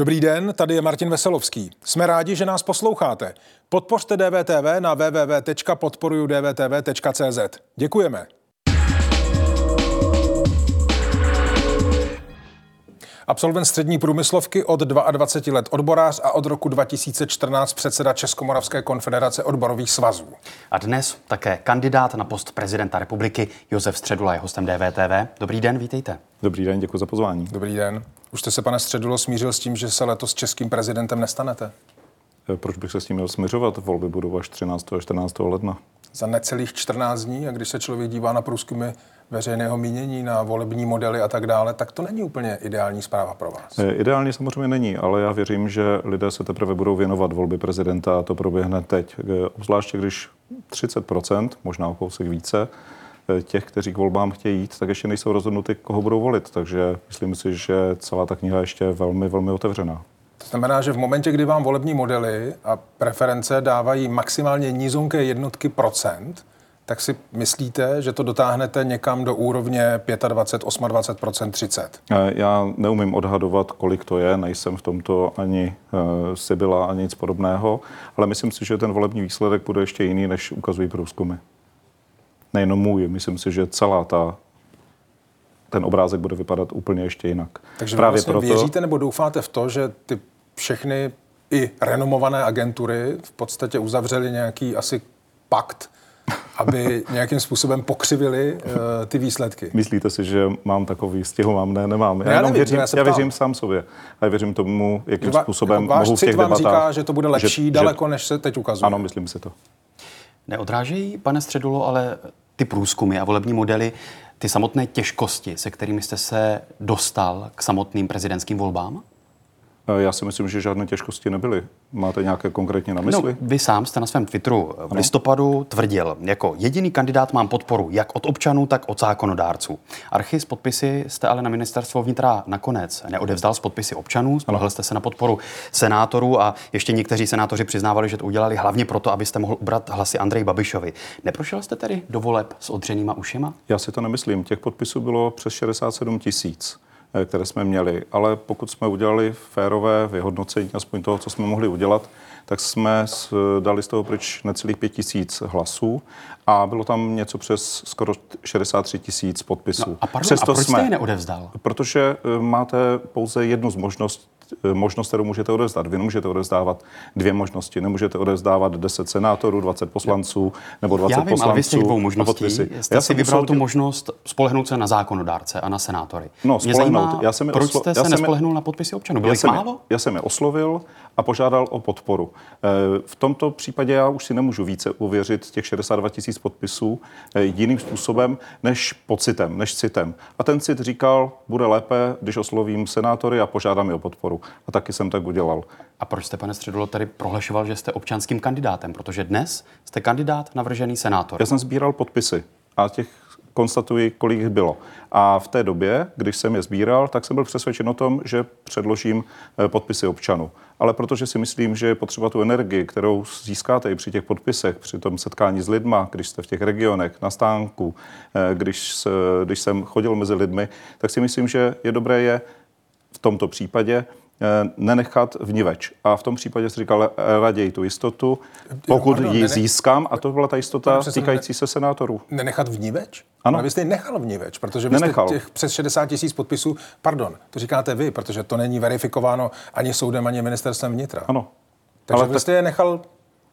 Dobrý den, tady je Martin Veselovský. Jsme rádi, že nás posloucháte. Podpořte DVTV na www.podporujudvtv.cz. Děkujeme. Absolvent střední průmyslovky od 22 let odborář a od roku 2014 předseda Českomoravské konfederace odborových svazů. A dnes také kandidát na post prezidenta republiky Josef Středula je hostem DVTV. Dobrý den, vítejte. Dobrý den, děkuji za pozvání. Dobrý den. Už jste se, pane Středulo, smířil s tím, že se letos českým prezidentem nestanete? Eh, proč bych se s tím měl směřovat? Volby budou až 13. a 14. ledna. Za necelých 14 dní, a když se člověk dívá na průzkumy veřejného mínění, na volební modely a tak dále, tak to není úplně ideální zpráva pro vás. Eh, ideální samozřejmě není, ale já věřím, že lidé se teprve budou věnovat volby prezidenta a to proběhne teď. Eh, obzvláště když 30%, možná o kousek více, těch, kteří k volbám chtějí jít, tak ještě nejsou rozhodnuty, koho budou volit. Takže myslím si, že celá ta kniha ještě je velmi, velmi otevřená. To znamená, že v momentě, kdy vám volební modely a preference dávají maximálně nízonké jednotky procent, tak si myslíte, že to dotáhnete někam do úrovně 25, 28% 30? Já neumím odhadovat, kolik to je, nejsem v tomto ani uh, Sibila, ani nic podobného, ale myslím si, že ten volební výsledek bude ještě jiný, než ukazují průzkumy. Nejenom můj, myslím si, že celá ta ten obrázek bude vypadat úplně ještě jinak. Takže Právě vlastně proto... věříte nebo doufáte v to, že ty všechny i renomované agentury v podstatě uzavřely nějaký asi pakt, aby nějakým způsobem pokřivili uh, ty výsledky. Myslíte si, že mám takový stěhu? Mám? Ne, nemám. Já, já, nevím, věřím, já, já věřím sám sobě. A věřím tomu, jakým Dva, způsobem jako mohu v těch vám debatách, říká, že to bude lepší že, daleko, že, než se teď ukazuje. Ano, myslím si to. Neodrážejí, pane Středulo, ale ty průzkumy a volební modely, ty samotné těžkosti, se kterými jste se dostal k samotným prezidentským volbám? Já si myslím, že žádné těžkosti nebyly. Máte nějaké konkrétně na mysli? No, vy sám jste na svém Twitteru v listopadu tvrdil, jako jediný kandidát mám podporu jak od občanů, tak od zákonodárců. Archy s podpisy jste ale na ministerstvo vnitra nakonec neodevzdal s podpisy občanů, spolehl jste se na podporu senátorů a ještě někteří senátoři přiznávali, že to udělali hlavně proto, abyste mohl ubrat hlasy Andrej Babišovi. Neprošel jste tedy do voleb s odřenýma ušima? Já si to nemyslím. Těch podpisů bylo přes 67 tisíc. Eh, které jsme měli. Ale pokud jsme udělali férové vyhodnocení, aspoň toho, co jsme mohli udělat, tak jsme dali z toho pryč necelých pět tisíc hlasů a bylo tam něco přes skoro 63 tisíc podpisů. No a, pardon, Přesto a proč jsme, jste je neodevzdal? Protože eh, máte pouze jednu z možností, Eh, možnost, kterou můžete odevzdat. Vy nemůžete odevzdávat dvě možnosti. Nemůžete odevzdávat 10 senátorů, 20 poslanců nebo 20 Já vím, poslanců. Ale vy z těch dvou možností jste já si vybral tu možnost spolehnout se na zákonodárce a na senátory. No, Mě zajímá, já jsem proč oslo... jste se nespolehnul na podpisy občanů? Bylo já jsem, málo? Já jsem je oslovil a požádal o podporu. Eh, v tomto případě já už si nemůžu více uvěřit těch 62 tisíc podpisů eh, jiným způsobem než pocitem, než citem. A ten cit říkal, bude lépe, když oslovím senátory a požádám je o podporu a taky jsem tak udělal. A proč jste, pane Středulo, tady prohlašoval, že jste občanským kandidátem? Protože dnes jste kandidát navržený senátor. Já jsem sbíral podpisy a těch konstatuji, kolik jich bylo. A v té době, když jsem je sbíral, tak jsem byl přesvědčen o tom, že předložím eh, podpisy občanů. Ale protože si myslím, že je potřeba tu energii, kterou získáte i při těch podpisech, při tom setkání s lidma, když jste v těch regionech, na stánku, eh, když, když jsem chodil mezi lidmi, tak si myslím, že je dobré je v tomto případě nenechat vniveč. A v tom případě si říkal eh, raději tu jistotu, pokud jo, ji získám, a to byla ta jistota týkající se senátorů. Nenechat vniveč? Ano. Ale vy jste nechal vniveč, protože vy Nenechal. jste těch přes 60 tisíc podpisů, pardon, to říkáte vy, protože to není verifikováno ani soudem, ani ministerstvem vnitra. Ano. Takže Ale vy jste je nechal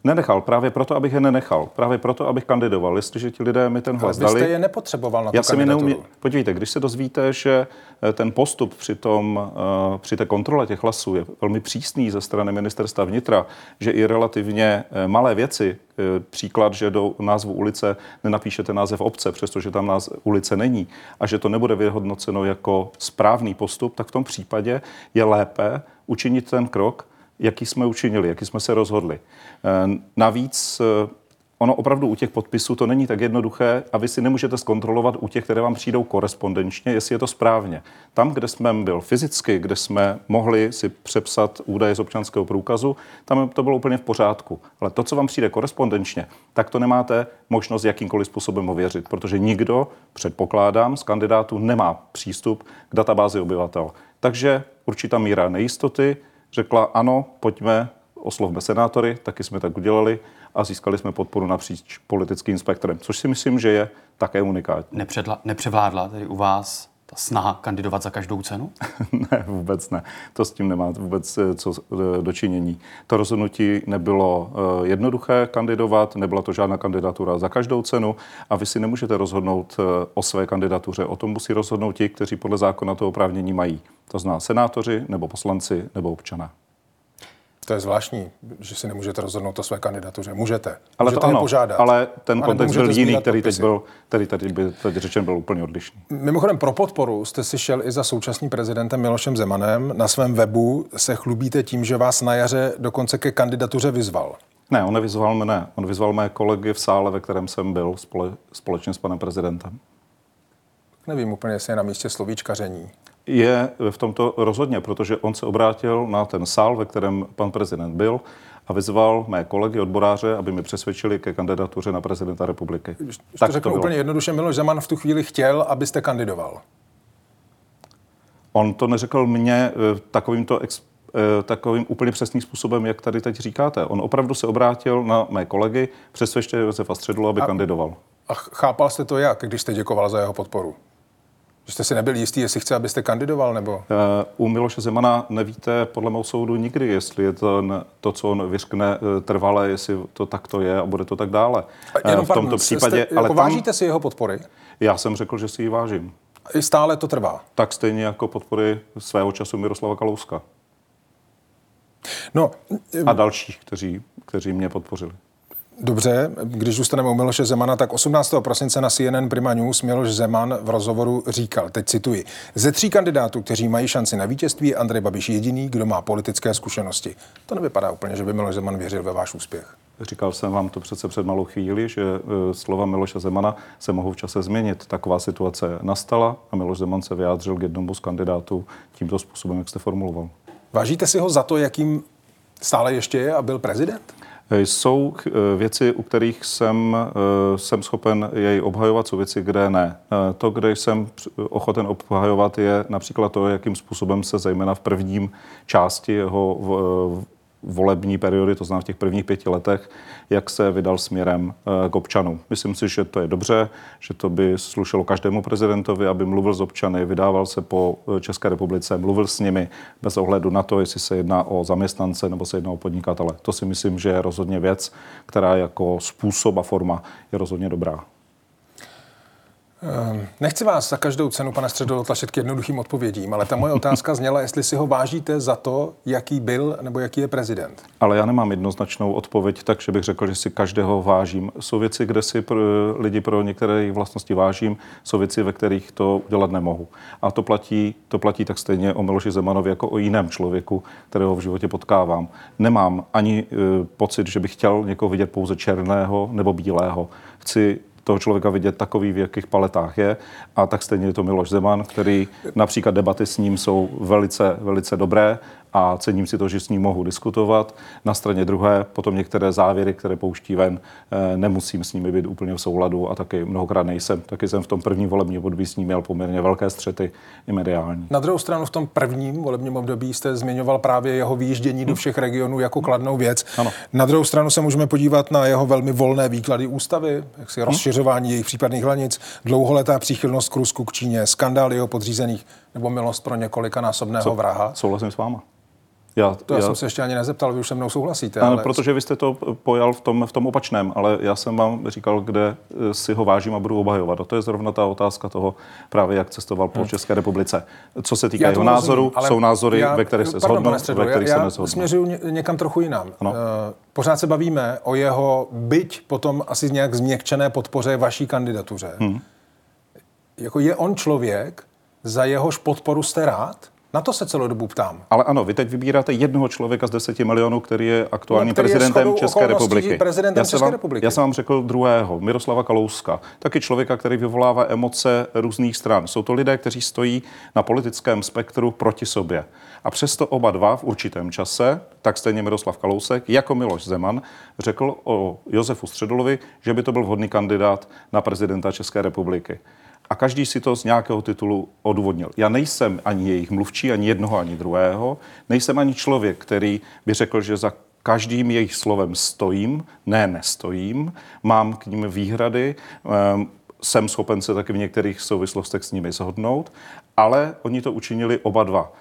Nenechal, právě proto, abych je nenechal. Právě proto, abych kandidoval. Jestliže ti lidé mi ten hlas dali... Ale jste je nepotřeboval na já jsem je neumí... Podívejte, když se dozvíte, že eh, ten postup při, tom, uh, při té kontrole těch hlasů je velmi přísný ze strany ministerstva vnitra, že i relativně uh, malé věci, příklad, že do názvu ulice nenapíšete název obce, přestože tam název ulice není, a že to nebude vyhodnoceno jako správný postup, tak v tom případě je lépe učinit ten krok, jaký jsme učinili, jaký jsme se rozhodli. Eh, navíc eh, ono opravdu u těch podpisů to není tak jednoduché a vy si nemůžete zkontrolovat u těch, které vám přijdou korespondenčně, jestli je to správně. Tam, kde jsme byl fyzicky, kde jsme mohli si přepsat údaje z občanského průkazu, tam to bylo úplně v pořádku. Ale to, co vám přijde korespondenčně, tak to nemáte možnost jakýmkoliv způsobem ověřit, protože nikdo, předpokládám, z kandidátů nemá přístup k databázi obyvatel. Takže určitá míra nejistoty, řekla ano, pojďme, oslovme senátory, taky jsme tak udělali a získali jsme podporu napříč politickým spektrem, což si myslím, že je také unikátní. Nepředla, nepřevládla tedy u vás ta snaha kandidovat za každou cenu? ne, vůbec ne. To s tím nemá vůbec eh, co eh, dočinění. To rozhodnutí nebylo eh, jednoduché kandidovat, nebyla to žádná kandidatura za každou cenu a vy si nemůžete rozhodnout o své kandidatuře. O tom musí rozhodnout ti, kteří podle zákona to oprávnění mají. To zná senátoři, nebo poslanci, nebo občané. To je zvláštní, že si nemůžete rozhodnout o své kandidatuře. Můžete. Ale můžete to ano, požádat. ale ten kontext byl jiný, který teď byl, který tady by teď řečen byl úplně odlišný. Mimochodem pro podporu jste si šel i za současným prezidentem Milošem Zemanem. Na svém webu se chlubíte tím, že vás na jaře dokonce ke kandidatuře vyzval. Ne, on nevyzval mne. On vyzval mé kolegy v sále, ve kterém jsem byl spole, společně s panem prezidentem. Nevím úplně, jestli je na místě slovíčkaření je v tomto rozhodně, protože on se obrátil na ten sál, ve kterém pan prezident byl a vyzval mé kolegy, odboráře, aby mi přesvědčili ke kandidatuře na prezidenta republiky. Když tak to řeknu to úplně jednoduše, Miloš Zeman v tu chvíli chtěl, abyste kandidoval. On to neřekl mně eh, takovýmto ex, eh, takovým úplně přesným způsobem, jak tady teď říkáte. On opravdu se obrátil na mé kolegy, přesvědčte Josefa Středlu, aby a, kandidoval. A chápal jste to jak, když jste děkoval za jeho podporu? Že jste si nebyl jistý, jestli chce, abyste kandidoval, nebo? Uh, u Miloše Zemana nevíte podle mého soudu nikdy, jestli je to, to co on vyřkne eh, trvale, jestli to takto je a bude to tak dále. A jenom v tomto pardon, případě, jste, ale jako tam, vážíte si jeho podpory? Já jsem řekl, že si ji vážím. I stále to trvá? Tak stejně jako podpory svého času Miroslava Kalouska. No, a dalších, kteří, kteří mě podpořili. Dobře, když zůstaneme u Miloše Zemana, tak 18. prosince na CNN Prima News Miloš Zeman v rozhovoru říkal, teď cituji, ze tří kandidátů, kteří mají šanci na vítězství, Andrej Babiš jediný, kdo má politické zkušenosti. To nevypadá úplně, že by Miloš Zeman věřil ve váš úspěch. Říkal jsem vám to přece před malou chvíli, že e, slova Miloše Zemana se mohou v čase změnit. Taková situace nastala a Miloš Zeman se vyjádřil k jednomu z kandidátů tímto způsobem, jak jste formuloval. Vážíte si ho za to, jakým stále ještě je a byl prezident? Jsou eh, věci, u kterých jsem, eh, jsem schopen jej obhajovat, jsou věci, kde ne. Eh, to, kde jsem ochoten obhajovat, je například to, jakým způsobem se zejména v prvním části jeho volební periody, to znamená v těch prvních pěti letech, jak se vydal směrem eh, k občanům. Myslím si, že to je dobře, že to by slušelo každému prezidentovi, aby mluvil s občany, vydával se po eh, České republice, mluvil s nimi bez ohledu na to, jestli se jedná o zaměstnance nebo se jedná o podnikatele. To si myslím, že je rozhodně věc, která jako způsob a forma je rozhodně dobrá. Ehm, nechci vás za každou cenu, pane Středo, tlačit k jednoduchým odpovědím, ale ta moje otázka zněla, jestli si ho vážíte za to, jaký byl nebo jaký je prezident. Ale já nemám jednoznačnou odpověď, takže bych řekl, že si každého vážím. Jsou věci, kde si pro lidi pro některé vlastnosti vážím, jsou věci, ve kterých to udělat nemohu. A to platí, to platí tak stejně o Miloši Zemanovi jako o jiném člověku, kterého v životě potkávám. Nemám ani e, pocit, že bych chtěl někoho vidět pouze černého nebo bílého. Chci toho člověka vidět takový, v jakých paletách je. A tak stejně je to Miloš Zeman, který například debaty s ním jsou velice, velice dobré a cením si to, že s ním mohu diskutovat. Na straně druhé potom některé závěry, které pouští ven, eh, nemusím s nimi být úplně v souladu a taky mnohokrát nejsem. Taky jsem v tom prvním volebním období s ním měl poměrně velké střety i mediální. Na druhou stranu v tom prvním volebním období jste zmiňoval právě jeho výjíždění do všech regionů jako kladnou věc. Ano. Na druhou stranu se můžeme podívat na jeho velmi volné výklady ústavy, jak si rozšiřování jejich případných hlanic, dlouholetá příchylnost k Rusku, k Číně, skandály jeho podřízených nebo milost pro několika násobného vraha. Souhlasím s váma. Já, to já, já jsem se ještě ani nezeptal, vy už se mnou souhlasíte. Ano, ale... protože vy jste to pojal v tom, v tom opačném, ale já jsem vám říkal, kde eh, si ho vážím a budu obhajovat. A to je zrovna ta otázka toho, právě jak cestoval po hmm. České republice. Co se týká jeho názoru, jsou názory, já, ve kterých se shodnou, ve kterých se nezhodnou. Já směřuju někam trochu jinam. Ano. Uh, pořád se bavíme o jeho byť potom asi nějak změkčené podpoře vaší kandidatuře. Hmm. Jako je on člověk, za jehož podporu jste rád? Na to se celou dobu ptám. Ale ano, vy teď vybíráte jednoho člověka z 10 milionů, který je aktuálním no, prezidentem je České republiky. Prezidentem já, jsem vám, republiky. já jsem vám řekl druhého, Miroslava Kalouska, taky člověka, který vyvolává emoce různých stran. Jsou to lidé, kteří stojí na politickém spektru proti sobě. A přesto oba dva v určitém čase, tak stejně Miroslav Kalousek, jako Miloš Zeman, řekl o Josefu Středolovi, že by to byl vhodný kandidát na prezidenta České republiky. A každý si to z nějakého titulu odvodnil. Já nejsem ani jejich mluvčí, ani jednoho, ani druhého. Nejsem ani člověk, který by řekl, že za každým jejich slovem stojím, ne, nestojím, mám k ním výhrady, um, jsem schopen se taky v některých souvislostech s nimi shodnout, ale oni to učinili oba dva.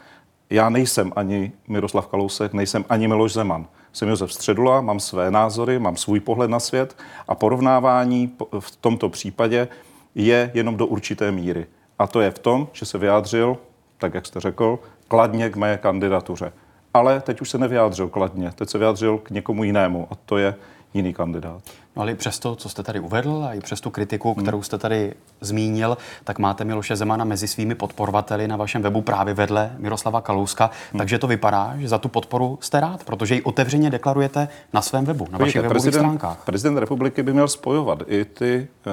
Já nejsem ani Miroslav Kalousek, nejsem ani Miloš Zeman. Jsem Josef Středula, mám své názory, mám svůj pohled na svět a porovnávání v tomto případě je jenom do určité míry. A to je v tom, že se vyjádřil, tak jak jste řekl, kladně k mé kandidatuře. Ale teď už se nevyjádřil kladně, teď se vyjádřil k někomu jinému a to je jiný kandidát. No ale i přes to, co jste tady uvedl a i přes tu kritiku, hmm. kterou jste tady zmínil, tak máte Miloše Zemana mezi svými podporovateli na vašem webu právě vedle Miroslava Kalouska. Hmm. Takže to vypadá, že za tu podporu jste rád, protože ji otevřeně deklarujete na svém webu, na vašich webových prezident, stránkách. Prezident republiky by měl spojovat i ty uh,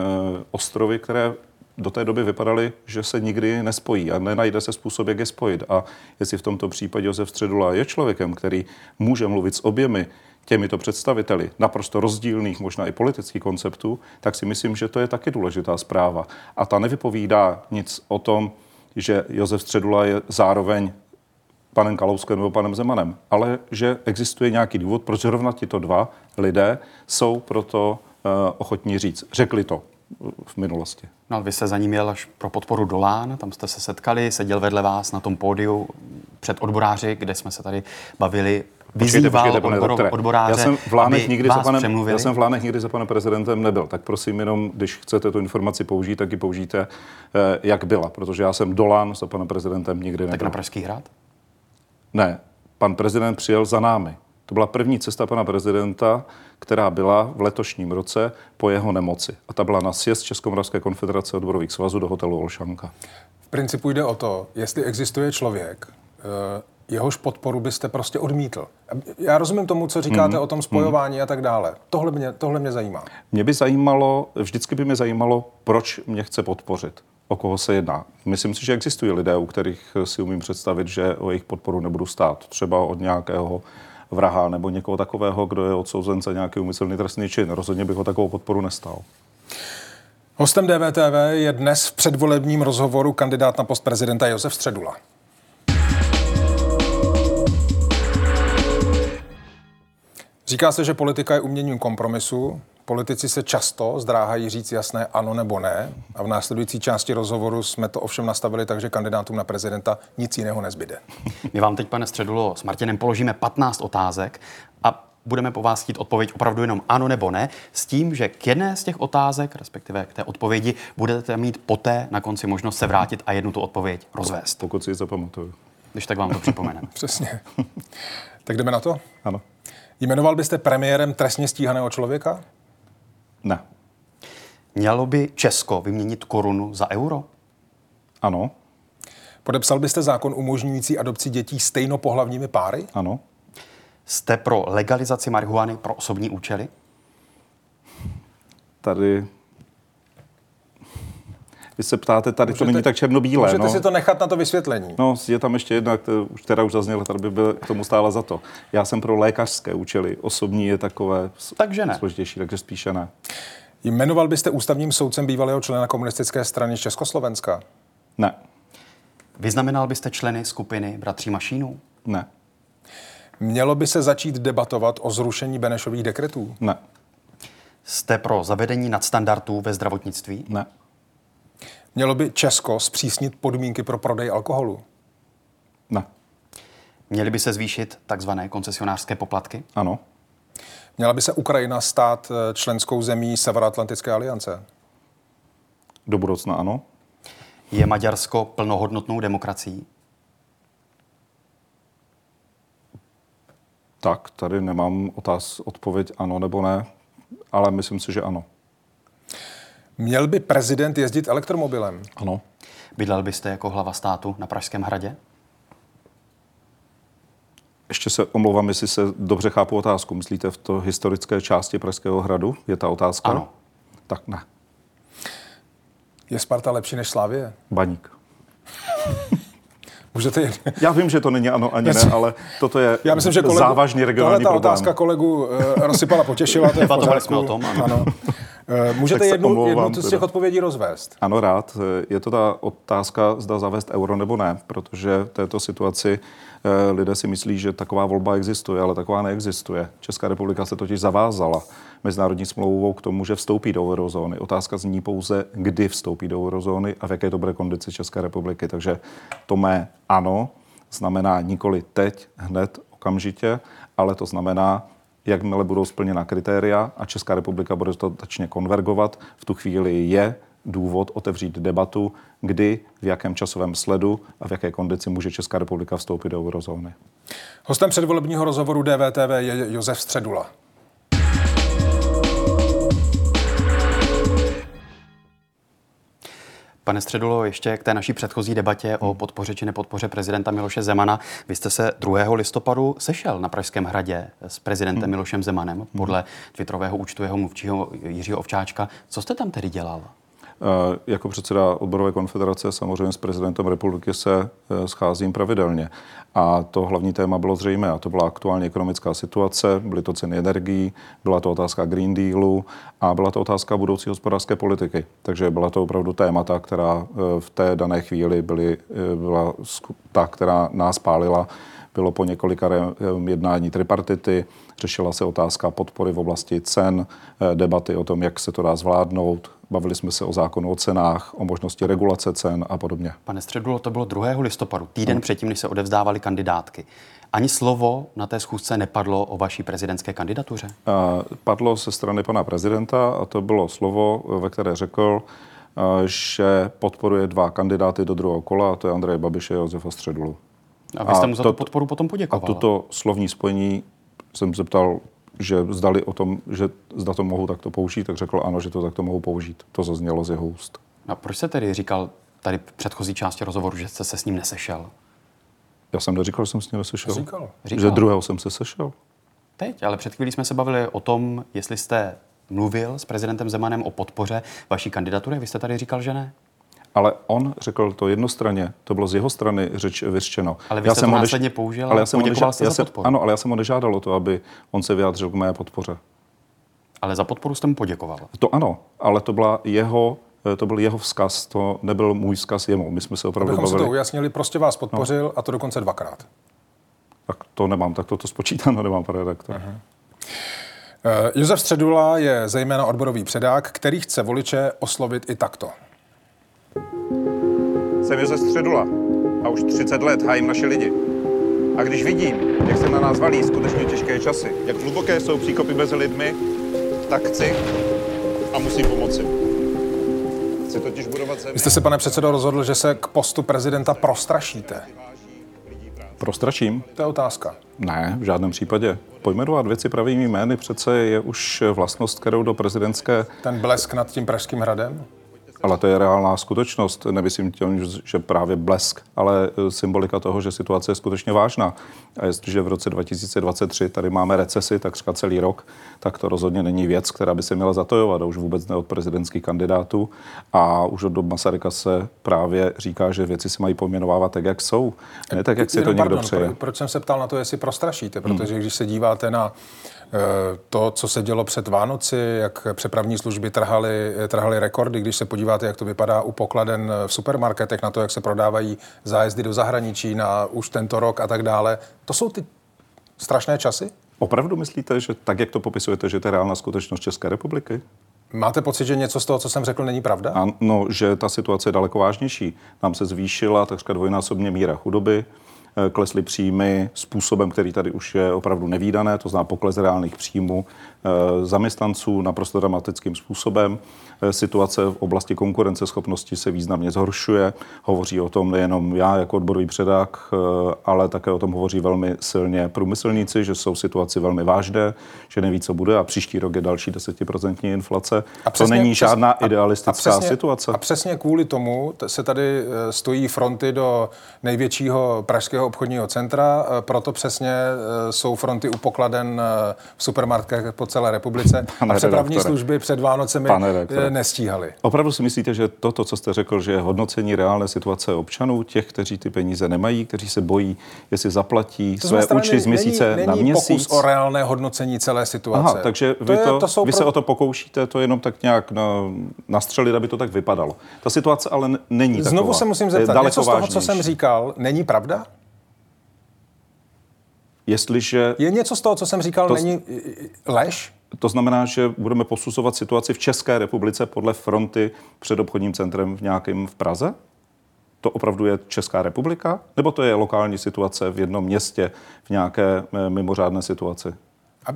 ostrovy, které do té doby vypadaly, že se nikdy nespojí a nenajde se způsob, jak je spojit. A jestli v tomto případě Josef Středula je člověkem, který může mluvit s oběmi těmito představiteli naprosto rozdílných, možná i politických konceptů, tak si myslím, že to je taky důležitá zpráva. A ta nevypovídá nic o tom, že Josef Středula je zároveň panem Kalouskem nebo panem Zemanem, ale že existuje nějaký důvod, proč zrovna tito dva lidé jsou proto uh, ochotní říct. Řekli to v minulosti. No, vy se za ním jel až pro podporu Dolán, tam jste se setkali, seděl vedle vás na tom pódiu před odboráři, kde jsme se tady bavili vyzýval počkejte, počkejte, odbor, odboráře, já jsem v Lánech nikdy za panem, Já jsem v Lánech nikdy za panem prezidentem nebyl, tak prosím jenom, když chcete tu informaci použít, tak ji použijte, eh, jak byla, protože já jsem do Lán za panem prezidentem nikdy nebyl. Tak na Pražský hrad? Ne, pan prezident přijel za námi. To byla první cesta pana prezidenta, která byla v letošním roce po jeho nemoci. A ta byla na sjezd Českomoravské konfederace odborových svazů do hotelu Olšanka. V principu jde o to, jestli existuje člověk, eh, jehož podporu byste prostě odmítl. Já rozumím tomu, co říkáte hmm. o tom spojování hmm. a tak dále. Tohle mě, tohle mě zajímá. Mě by zajímalo, vždycky by mě zajímalo, proč mě chce podpořit o koho se jedná. Myslím si, že existují lidé, u kterých si umím představit, že o jejich podporu nebudu stát. Třeba od nějakého vraha nebo někoho takového, kdo je odsouzen za nějaký umyslný trestný čin. Rozhodně bych ho takovou podporu nestal. Hostem DVTV je dnes v předvolebním rozhovoru kandidát na post prezidenta Josef Středula. Říká se, že politika je uměním kompromisu. Politici se často zdráhají říct jasné ano nebo ne. A v následující části rozhovoru jsme to ovšem nastavili tak, že kandidátům na prezidenta nic jiného nezbyde. My vám teď, pane Středulo, s Martinem položíme 15 otázek a budeme po vás chtít odpověď opravdu jenom ano nebo ne, s tím, že k jedné z těch otázek, respektive k té odpovědi, budete mít poté na konci možnost se vrátit a jednu tu odpověď rozvést. Pokud si ji zapamatuju. Když tak vám to připomeneme. Přesně. Tak jdeme na to? Ano. Jmenoval byste premiérem trestně stíhaného člověka? Ne. Mělo by Česko vyměnit korunu za euro? Ano. Podepsal byste zákon umožňující adopci dětí stejnopohlavními páry? Ano. Jste pro legalizaci marihuany pro osobní účely? Tady vy se ptáte, tady můžete, to není tak černobílé. Můžete no. si to nechat na to vysvětlení. No, je tam ještě jedna, která už zazněla, tady by byl k tomu stála za to. Já jsem pro lékařské účely. Osobní je takové takže ne. složitější, takže spíše ne. Jmenoval byste ústavním soudcem bývalého člena komunistické strany Československa? Ne. Vyznamenal byste členy skupiny Bratří Mašínů? Ne. Mělo by se začít debatovat o zrušení Benešových dekretů? Ne. Jste pro zavedení nadstandardů ve zdravotnictví? Ne. Mělo by Česko zpřísnit podmínky pro prodej alkoholu? Ne. Měly by se zvýšit takzvané koncesionářské poplatky? Ano. Měla by se Ukrajina stát eh, členskou zemí Severoatlantické aliance? Do budoucna ano. Je Maďarsko plnohodnotnou demokracií? Tak, tady nemám otáz, odpověď ano nebo ne, ale myslím si, že ano. Měl by prezident jezdit elektromobilem? Ano. Bydlel byste jako hlava státu na Pražském hradě? Ještě se omlouvám, jestli se dobře chápu otázku. Myslíte v to historické části Pražského hradu? Je ta otázka? Ano. Tak ne. Je Sparta lepší než Slávě? Baník. Můžete jen... Já vím, že to není ano ani ne, ale toto je Já myslím, že kolegu, závažný regionální problém. ta otázka kolegu uh, rozsypala, potěšila, to je v pořádku. jsme o tom, ano. ano. Můžete jednu, jednu z těch odpovědí rozvést? Ano, rád. Je to ta otázka, zda zavést euro nebo ne, protože v této situaci lidé si myslí, že taková volba existuje, ale taková neexistuje. Česká republika se totiž zavázala mezinárodní smlouvou k tomu, že vstoupí do eurozóny. Otázka zní pouze, kdy vstoupí do eurozóny a v jaké to bude kondici České republiky. Takže to mé ano znamená nikoli teď, hned, okamžitě, ale to znamená, jakmile budou splněna kritéria a Česká republika bude dostatečně konvergovat, v tu chvíli je důvod otevřít debatu, kdy, v jakém časovém sledu a v jaké kondici může Česká republika vstoupit do eurozóny. Hostem předvolebního rozhovoru DVTV je Josef Středula. Pane Středulo, ještě k té naší předchozí debatě o podpoře či nepodpoře prezidenta Miloše Zemana. Vy jste se 2. listopadu sešel na Pražském hradě s prezidentem hmm. Milošem Zemanem podle twitterového účtu jeho mluvčího Jiřího Ovčáčka. Co jste tam tedy dělal? Eh, jako předseda odborové konfederace samozřejmě s prezidentem republiky se eh, scházím pravidelně. A to hlavní téma bylo zřejmé, a to byla aktuální ekonomická situace, byly to ceny energií, byla to otázka Green Dealu a byla to otázka budoucí hospodářské politiky. Takže byla to opravdu témata, která eh, v té dané chvíli byly, byla ta, která nás pálila. Bylo po několika jednání tripartity, řešila se otázka podpory v oblasti cen, debaty o tom, jak se to dá zvládnout, Bavili jsme se o zákonu o cenách, o možnosti regulace cen a podobně. Pane Středulo, to bylo 2. listopadu, týden hmm. předtím, než se odevzdávaly kandidátky. Ani slovo na té schůzce nepadlo o vaší prezidentské kandidatuře? Padlo ze strany pana prezidenta a to bylo slovo, ve které řekl, že podporuje dva kandidáty do druhého kola, a to je Andrej Babiše a Josefa Středulu. A vy jste mu za tu podporu potom poděkoval. A toto slovní spojení jsem zeptal že zdali o tom, že zda to mohu takto použít, tak řekl ano, že to takto mohu použít. To zaznělo z jeho úst. A proč se tedy říkal tady v předchozí části rozhovoru, že jste se s ním nesešel? Já jsem neříkal, že jsem s ním nesešel. Říkal. Říkal. Že druhého jsem se sešel. Teď, ale před chvílí jsme se bavili o tom, jestli jste mluvil s prezidentem Zemanem o podpoře vaší kandidatury. Vy jste tady říkal, že ne? Ale on řekl to jednostranně, to bylo z jeho strany řeč vyřčeno. Ale vy jste já jsem to následně než... použil ale já jsem poděkoval neža... já jsem, Ano, ale já jsem ho nežádal o to, aby on se vyjádřil k mé podpoře. Ale za podporu jste mu poděkoval. To ano, ale to byla jeho to byl jeho vzkaz, to nebyl můj vzkaz jemu. My jsme se opravdu Abychom bavili. si to ujasnili, prostě vás podpořil no. a to dokonce dvakrát. Tak to nemám, tak to, to spočítáno nemám, pane redaktor. Uh-huh. Uh, Josef Středula je zejména odborový předák, který chce voliče oslovit i takto. Jsem Josef Středula a už 30 let hájím naše lidi. A když vidím, jak se na nás valí skutečně těžké časy, jak hluboké jsou příkopy mezi lidmi, tak chci a musím pomoci. Chci totiž budovat zemi... Vy jste se, pane předsedo, rozhodl, že se k postu prezidenta prostrašíte. Prostračím? To je otázka. Ne, v žádném případě. Pojmenovat věci pravými jmény přece je už vlastnost, kterou do prezidentské... Ten blesk nad tím Pražským hradem? Ale to je reálná skutečnost. Nemyslím tím, že právě blesk, ale e, symbolika toho, že situace je skutečně vážná. A jestliže v roce 2023 tady máme recesi takřka celý rok, tak to rozhodně není věc, která by se měla zatojovat. A už vůbec ne od prezidentských kandidátů. A už od dob Masaryka se právě říká, že věci se mají pojmenovávat tak, jak jsou. Ne tak, jak si to někdo přeje. Proč jsem se ptal na to, jestli prostrašíte? Protože hmm. když se díváte na Eh, to, co se dělo před Vánoci, jak přepravní služby trhaly, trhaly rekordy, když se podíváte, jak to vypadá u pokladen v supermarketech, na to, jak se prodávají zájezdy do zahraničí na už tento rok a tak dále. To jsou ty strašné časy? Opravdu myslíte, že tak, jak to popisujete, že to je reálná skutečnost České republiky? Máte pocit, že něco z toho, co jsem řekl, není pravda? Ano, že ta situace je daleko vážnější. Nám se zvýšila takřka dvojnásobně míra chudoby, Eh, klesly příjmy způsobem, který tady už je opravdu nevýdané, to znamená pokles reálných příjmů eh, zaměstnanců naprosto dramatickým způsobem. Eh, situace v oblasti konkurenceschopnosti se významně zhoršuje. Hovoří o tom nejenom já jako odborový předák, ale také o tom hovoří velmi silně průmyslníci, že jsou situaci velmi vážné, že neví, co bude a příští rok je další desetiprocentní inflace. A přesně, to není žádná a, idealistická a přesně, situace. A přesně kvůli tomu se tady stojí fronty do největšího pražského obchodního centra, eh, proto přesně eh, jsou fronty u pokladen eh, v supermarketech po celé republice Pane a přepravní služby před Vánocemi Nestíhaly. Opravdu si myslíte, že toto, co jste řekl, že je hodnocení reálné situace občanů, těch, kteří ty peníze nemají, kteří se bojí, jestli zaplatí To své účty z měsíce není, na není měsíc? pokus o reálné hodnocení celé situace. Aha, takže vy, je- to, to jsou vy pro- se o to pokoušíte to jenom tak nějak na, nastřelit, aby to tak vypadalo. Ta situace ale není taková. Znovu se musím zeptat, něco z toho, co jsem říkal, není pravda? Jestliže Je něco z toho, co jsem říkal, To- není i- i- lež? to znamená, že budeme posuzovat situaci v České republice podle fronty před obchodním centrem v nějakém v Praze? To opravdu je Česká republika? Nebo to je lokální situace v jednom městě v nějaké eh, mimořádné situaci? A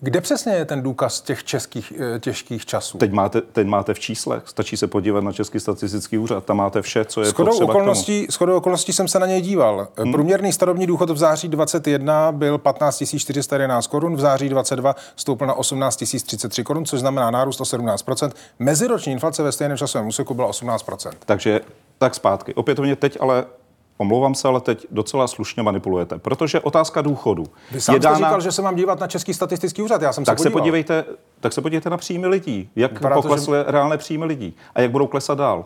kde přesně je ten důkaz těch českých eh, těžkých časů? Teď máte, teď máte v číslech, stačí se podívat na Český statistický úřad, tam máte vše, co je Shodou potřeba k tomu. okolností, shodou okolností jsem se na něj díval. Hmm. Průměrný starobní důchod v září 21 byl 15 411 korun, v září 22 stoupl na 18 033 korun, což znamená nárůst o 17% Meziroční inflace ve stejném časovém úseku byla 18% Takže tak zpátky. Opětovně teď ale, omlouvám se, ale teď docela slušně manipulujete, protože otázka důchodu Vy sám je jste dána... říkal, že se mám dívat na Český statistický úřad, já jsem tak se se podíval. podívejte, tak se podívejte na příjmy lidí, jak Vypadá to, poklesly reálné příjmy lidí a jak budou klesat dál.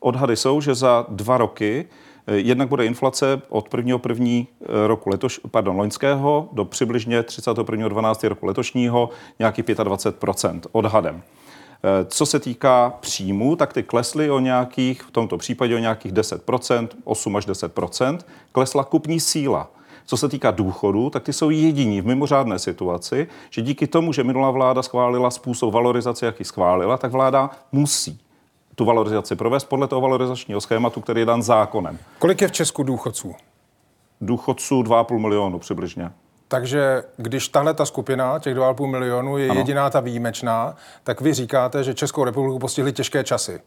Odhady jsou, že za dva roky eh, jednak bude inflace od 1. první eh, roku letoš, pardon, loňského do přibližně 31. 12. roku letošního nějaký 25% odhadem. Eh, Co se týká příjmů, tak ty klesly o nějakých, v tomto případě o nějakých 10%, 8 až 10%, klesla kupní síla. Co se týká důchodů, tak ty jsou jediní v mimořádné situaci, že díky tomu, že minulá vláda schválila způsob valorizace, jaký schválila, tak vláda musí tu valorizaci provést podle toho valorizačního schématu, který je dan zákonem. Kolik je v Česku důchodců? Důchodců 2,5 milionu přibližně. Takže když tahle ta skupina, těch 2,5 milionů, je Ano. jediná ta výjimečná, tak vy říkáte, že Českou republiku postihly těžké časy.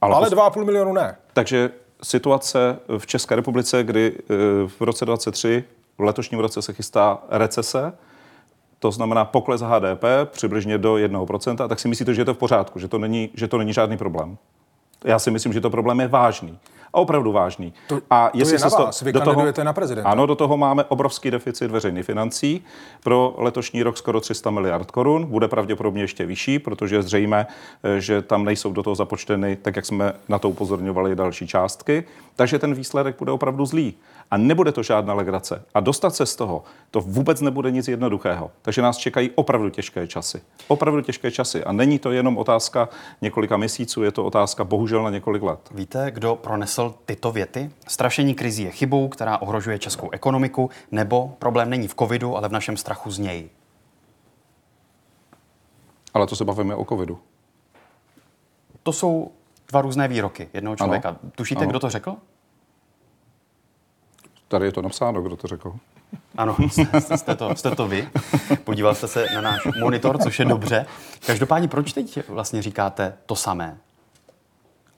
Ale, Ale pos- 2,5 milionu ne. Takže situace v České republice, kdy eh, v roce 23, v letošním roce se chystá recese, to znamená pokles HDP přibližně do 1%, tak si myslíte, že je to v pořádku, že to není, že to není žádný problém? Já si myslím, že to problém je vážný. A opravdu vážný. To- a to je na se vás. Vy kandidujete na prezidenta. Ano, do toho máme obrovský deficit veřejných financí. Pro letošní rok skoro 300 miliard korun. Bude pravděpodobně ještě vyšší, protože je zřejmé, eh, že tam nejsou do toho započteny, tak jak jsme na to upozorňovali, další částky. Takže ten výsledek bude opravdu zlý. A nebude to žádná legrace. A dostat se z toho, to vůbec nebude nic jednoduchého. Takže nás čekají opravdu těžké časy. Opravdu těžké časy. A není to jenom otázka několika měsíců, je to otázka bohužel na několik let. Víte, kdo pronesl tyto věty? Strašení krizí je chybou, která ohrožuje českou ekonomiku, nebo problém není v covidu, ale v našem strachu z něj. Ale to se bavíme o covidu. To jsou dva různé výroky jednoho člověka. Ano. Tušíte, Ano. kdo to řekl? Tady je to napsáno, kdo to řekl. Ano, jste, jste, to, jste to vy. Podíval jste se na náš monitor, což je dobře. Každopádně, proč teď vlastně říkáte to samé?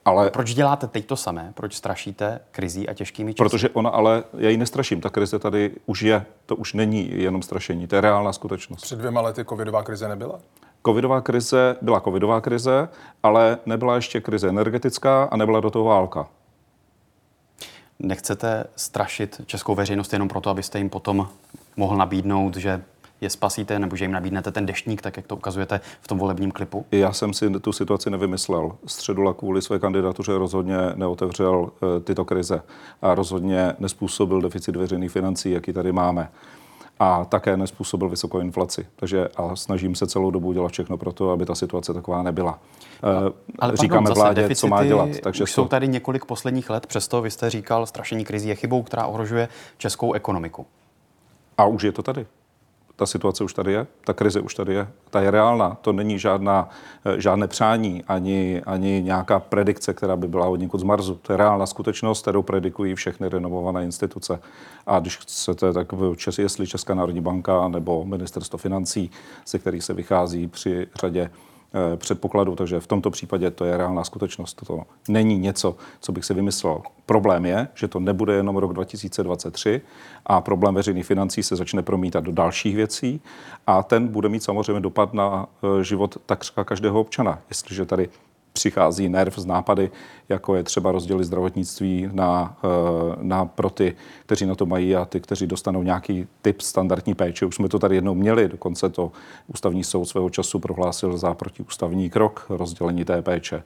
Ale Proč děláte teď to samé? Proč strašíte krizí a těžkými časy? Protože ona ale, já ji nestraším, ta krize tady už je, to už není jenom strašení, to je reálná skutečnost. Před dvěma lety covidová krize nebyla? Covidová krize byla covidová krize, ale nebyla ještě krize energetická a nebyla do toho válka. Nechcete strašit českou veřejnost jenom proto, abyste jim potom mohl nabídnout, že je spasíte, nebo že jim nabídnete ten deštník, tak jak to ukazujete v tom volebním klipu? Já jsem si tu situaci nevymyslel. Středula kvůli své kandidatuře rozhodně neotevřel eh, tyto krize a rozhodně nespůsobil deficit veřejných financí, jaký tady máme. A také nespůsobil vysokou inflaci. Takže a snažím se celou dobu dělat všechno pro to, aby ta situace taková nebyla. Eh, Ale Říkáme pardon, vládě, co má dělat. Takže už jsou tady několik posledních let, přesto vy jste říkal, strašení krizí je chybou, která ohrožuje českou ekonomiku. A už je to tady. Ta situace už tady je, ta krize už tady je, ta je reálná, to není žádná, eh, žádné přání, ani, ani nějaká predikce, která by byla od někud z Marsu. To je reálná skutečnost, kterou predikují všechny renovované instituce. A když chcete, tak Čes, jestli Česká národní banka nebo Ministerstvo financí, ze kterých se vychází při řadě předpokladů, takže v tomto případě to je reálná skutečnost. To není něco, co bych si vymyslel. Problém je, že to nebude jenom rok 2023 a problém veřejných financí se začne promítat do dalších věcí a ten bude mít samozřejmě dopad na eh, život takřka každého občana. Jestliže tady přichází nerv z nápady, jako je třeba rozdělit zdravotnictví na, eh, na pro ty, kteří na to mají a ty, kteří dostanou nějaký typ standardní péče. Už jsme to tady jednou měli, dokonce to ústavní soud svého času prohlásil za protiústavní krok rozdělení té péče.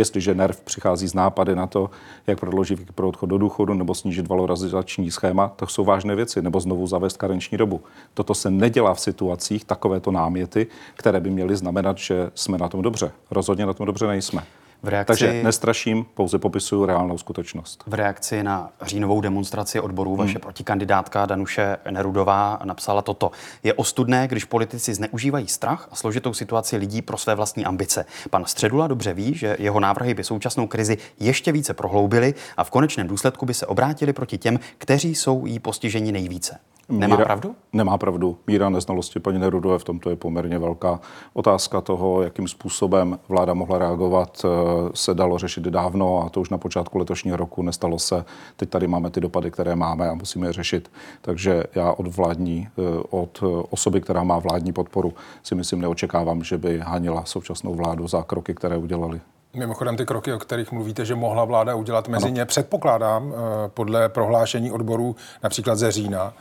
Jestliže NERV přichází z nápady na to, jak prodloužit věk pro odchod do důchodu nebo snížit valorizační schéma, to jsou vážné věci, nebo znovu zavést karenční dobu. Toto se nedělá v situacích, takovéto náměty, které by měly znamenat, že jsme na tom dobře. Rozhodně na tom dobře nejsme. V reakci, Takže nestraším, pouze popisuju reálnou skutečnost. V reakci na říjnovou demonstraci odborů hmm. vaše protikandidátka Danuše Nerudová napsala toto. Je ostudné, když politici zneužívají strach a složitou situaci lidí pro své vlastní ambice. Pan Středula dobře ví, že jeho návrhy by současnou krizi ještě více prohloubily a v konečném důsledku by se obrátili proti těm, kteří jsou jí postiženi nejvíce. Nemá míra, pravdu? Nemá pravdu. Míra neznalosti paní Nerudové v tomto je poměrně velká. Otázka toho, jakým způsobem vláda mohla reagovat, eh, se dalo řešit dávno a to už na počátku letošního roku nestalo se. Teď tady máme ty dopady, které máme a musíme je řešit. Takže já od vládní, eh, od osoby, která má vládní podporu, si myslím neočekávám, že by hanila současnou vládu za kroky, které udělali. Mimochodem ty kroky, o kterých mluvíte, že mohla vláda udělat mezi ně, předpokládám eh, podle prohlášení odborů například ze října,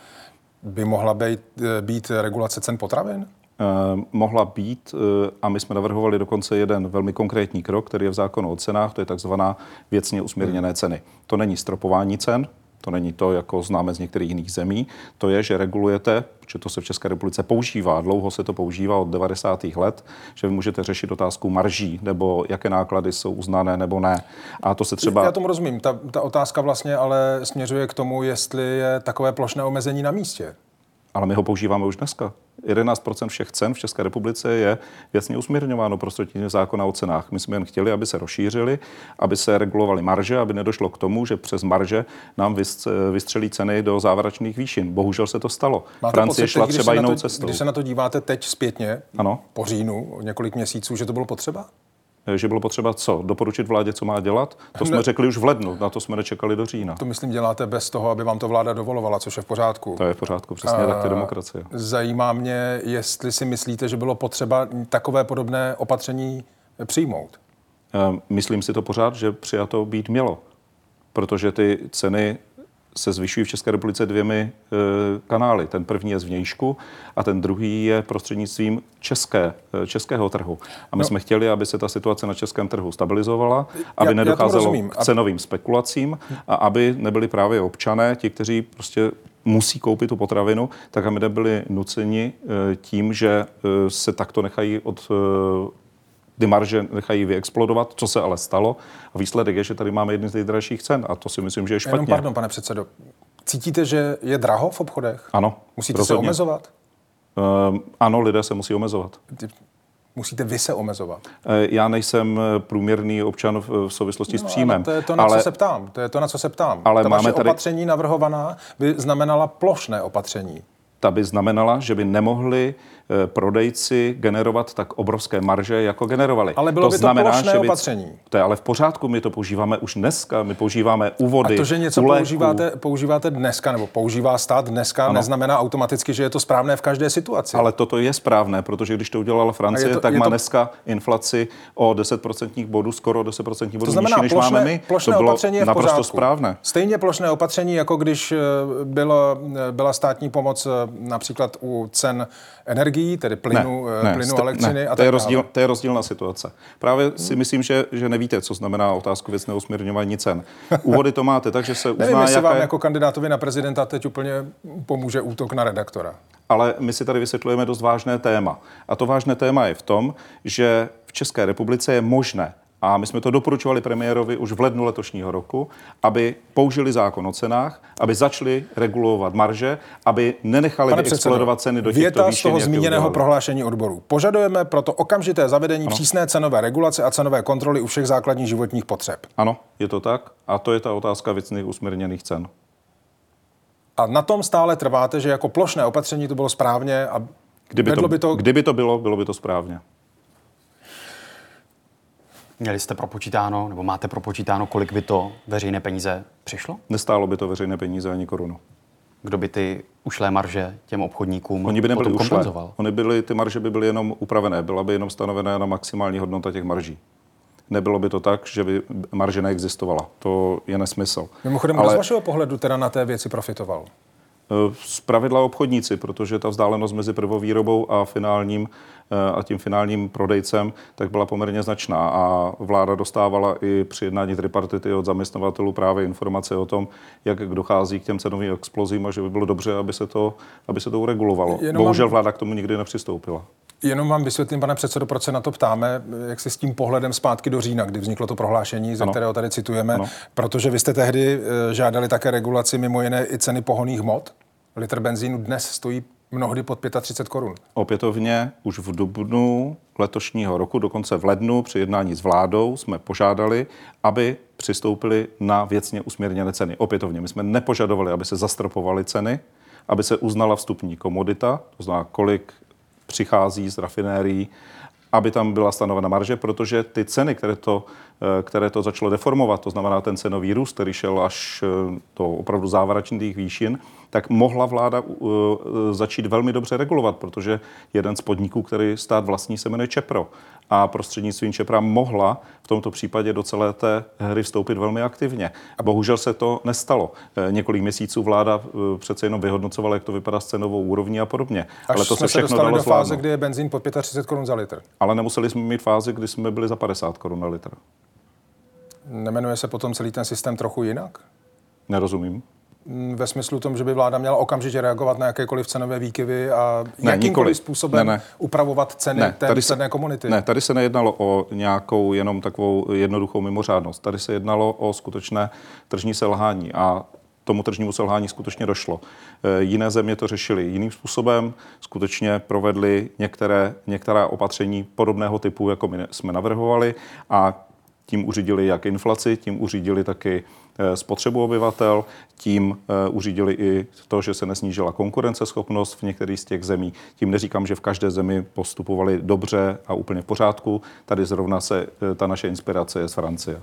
by mohla být, eh, být regulace cen potravin? Eh, mohla být eh, a my jsme navrhovali dokonce jeden velmi konkrétní krok, který je v zákonu o cenách, to je takzvaná věcně usměrněné ceny. To není stropování cen, to není to, jako známe z některých jiných zemí. To je, že regulujete, že to se v České republice používá, dlouho se to používá od 90. let, že vy můžete řešit otázku marží, nebo jaké náklady jsou uznané nebo ne. A to se třeba... Já tomu rozumím. Ta, ta otázka vlastně ale směřuje k tomu, jestli je takové plošné omezení na místě. Ale my ho používáme už dneska. 11% všech cen v České republice je věcně usměrňováno prostřednictvím zákona o cenách. My jsme jen chtěli, aby se rozšířili, aby se regulovaly marže, aby nedošlo k tomu, že přes marže nám vystřelí ceny do závěrečných výšin. Bohužel se to stalo. Máte Francie pocit, šla třeba jinou to, cestou. Když se na to díváte teď zpětně, ano. po říjnu, několik měsíců, že to bylo potřeba? Eh, že bylo potřeba co? Doporučit vládě, co má dělat? To jsme ne. řekli už v lednu, na to jsme nečekali do října. To myslím děláte bez toho, aby vám to vláda dovolovala, což je v pořádku. To je v pořádku, přesně A, tak je demokracie. Zajímá mě, jestli si myslíte, že bylo potřeba takové podobné opatření přijmout. Eh, myslím si to pořád, že přijato být mělo, protože ty ceny se zvyšují v České republice dvěmi e, kanály. Ten první je z vnějšku a ten druhý je prostřednictvím české, e, českého trhu. A my no. jsme chtěli, aby se ta situace na českém trhu stabilizovala, aby já, nedocházelo já k cenovým spekulacím a aby nebyli právě občané, ti, kteří prostě musí koupit tu potravinu, tak aby nebyli nuceni e, tím, že se takto nechají od ty marže nechají vyexplodovat, co se ale stalo. A výsledek je, že tady máme jedny z nejdražších cen a to si myslím, že je špatně. Jenom pardon, pane předsedo. Cítíte, že je draho v obchodech? Ano. Musíte rozhodně. se omezovat? Uh, ano, lidé se musí omezovat. Musíte vy se omezovat. Eh, já nejsem eh, průměrný občan v souvislosti no, s příjmem. To je to, na ale, co se ptám. To je to, na co se ptám. Ale Ta máme vaše tady... opatření navrhovaná by znamenala plošné opatření. Ta by znamenala, že by nemohli Eh, prodejci generovat tak obrovské marže, jako generovali. Ale bylo to by to znamená, plošné že by, opatření. To je ale v pořádku, my to používáme už dneska, my používáme úvody. A to, že něco používáte, používáte dneska, nebo používá stát dneska, ano. neznamená automaticky, že je to správné v každé situaci. Ale toto je správné, protože když to udělala Francie, to, tak má to... dneska inflaci o 10% bodů, skoro 10% bodů to znamená, nižší, než plošné, máme my. Plošné to bylo opatření je naprosto pořádku. správné. Stejně plošné opatření, jako když eh, bylo, eh, byla státní pomoc například u cen energií, tedy plynu, ne, ne, plynu elektřiny ne, a to je, rozdíl, to je rozdílná situace. Právě si myslím, že, že nevíte, co znamená otázku věcného usměrňování cen. Úvody to máte, takže se uzná, Nevím, jestli jaké... vám jako kandidátovi na prezidenta teď úplně pomůže útok na redaktora. Ale my si tady vysvětlujeme dost vážné téma. A to vážné téma je v tom, že v České republice je možné a my jsme to doporučovali premiérovi už v lednu letošního roku, aby použili zákon o cenách, aby začali regulovat marže, aby nenechali explodovat ceny do těchto věta výšin, z toho zmíněného prohlášení odboru. Požadujeme proto okamžité zavedení ano. přísné cenové regulace a cenové kontroly u všech základních životních potřeb. Ano, je to tak. A to je ta otázka věcných usměrněných cen. A na tom stále trváte, že jako plošné opatření to bylo správně a kdyby to, by to... Kdyby to bylo, bylo by to správně. Měli jste propočítáno, nebo máte propočítáno, kolik by to veřejné peníze přišlo? Nestálo by to veřejné peníze ani korunu. Kdo by ty ušlé marže těm obchodníkům Oni by nebyli ušlé. kompenzoval? Oni byly, ty marže by byly jenom upravené, byla by jenom stanovená na maximální hodnota těch marží. nebylo by to tak, že by marže neexistovala. To je nesmysl. Mimochodem, Ale... z vašeho pohledu teda na té věci profitoval? Eh, z pravidla obchodníci, protože ta vzdálenost mezi prvovýrobou a finálním eh, a tím finálním prodejcem tak byla poměrně značná a vláda dostávala i při jednání tripartity od zaměstnavatelů právě informace o tom, jak dochází k těm cenovým explozím a že by bylo dobře, aby se to, aby se to uregulovalo. Jenom Bohužel vláda k tomu nikdy nepřistoupila. Jenom vám vysvětlím, pane předsedo, proč se na to ptáme, jak se s tím pohledem zpátky do října, kdy vzniklo to prohlášení, ze ano. kterého tady citujeme, ano. protože vy jste tehdy eh, žádali také regulaci mimo jiné i ceny pohoných hmot. Litr benzínu dnes stojí mnohdy pod 35 korun. Opětovně už v dubnu letošního roku, dokonce v lednu při jednání s vládou jsme požádali, aby přistoupili na věcně usměrněné ceny. Opětovně, my jsme nepožadovali, aby se zastropovaly ceny, aby se uznala vstupní komodita, to znamená, kolik přichází z rafinérií, aby tam byla stanovena marže, protože ty ceny, které to, eh, které to začalo deformovat, to znamená ten cenový růst, který šel až eh, do opravdu závaračných výšin, tak mohla vláda uh, začít velmi dobře regulovat, protože jeden z podniků, který stát vlastní, se jmenuje Čepro. A prostřednictvím Čepra mohla v tomto případě do celé té hry vstoupit velmi aktivně. A bohužel se to nestalo. Eh, několik měsíců vláda eh, přece jenom vyhodnocovala, jak to vypadá s cenovou úrovní a podobně. Až Ale to jsme se všechno dalo do fáze, kdy je benzín pod 35 korun za litr. Ale nemuseli jsme mít fázi, kdy jsme byli za 50 korun na litr. Nemenuje se potom celý ten systém trochu jinak? Nerozumím. Mm, ve smyslu tom, že by vláda měla okamžitě reagovat na jakékoliv cenové výkyvy a ne, jakýmkoliv nikoli. způsobem ne, ne. upravovat ceny ne, té tady se, komunity. Ne, tady se nejednalo o nějakou jenom takovou jednoduchou mimořádnost. Tady se jednalo o skutečné tržní selhání a tomu tržnímu selhání skutečně došlo. E, jiné země to řešily jiným způsobem, skutečně provedly některé, některá opatření podobného typu, jako my jsme navrhovali a tím uřídili jak inflaci, tím uřídili taky spotřebu obyvatel, tím eh, uřídili i to, že se nesnížila konkurenceschopnost v některých z těch zemí. Tím neříkám, že v každé zemi postupovali dobře a úplně v pořádku. Tady zrovna se eh, ta naše inspirace je z Francie.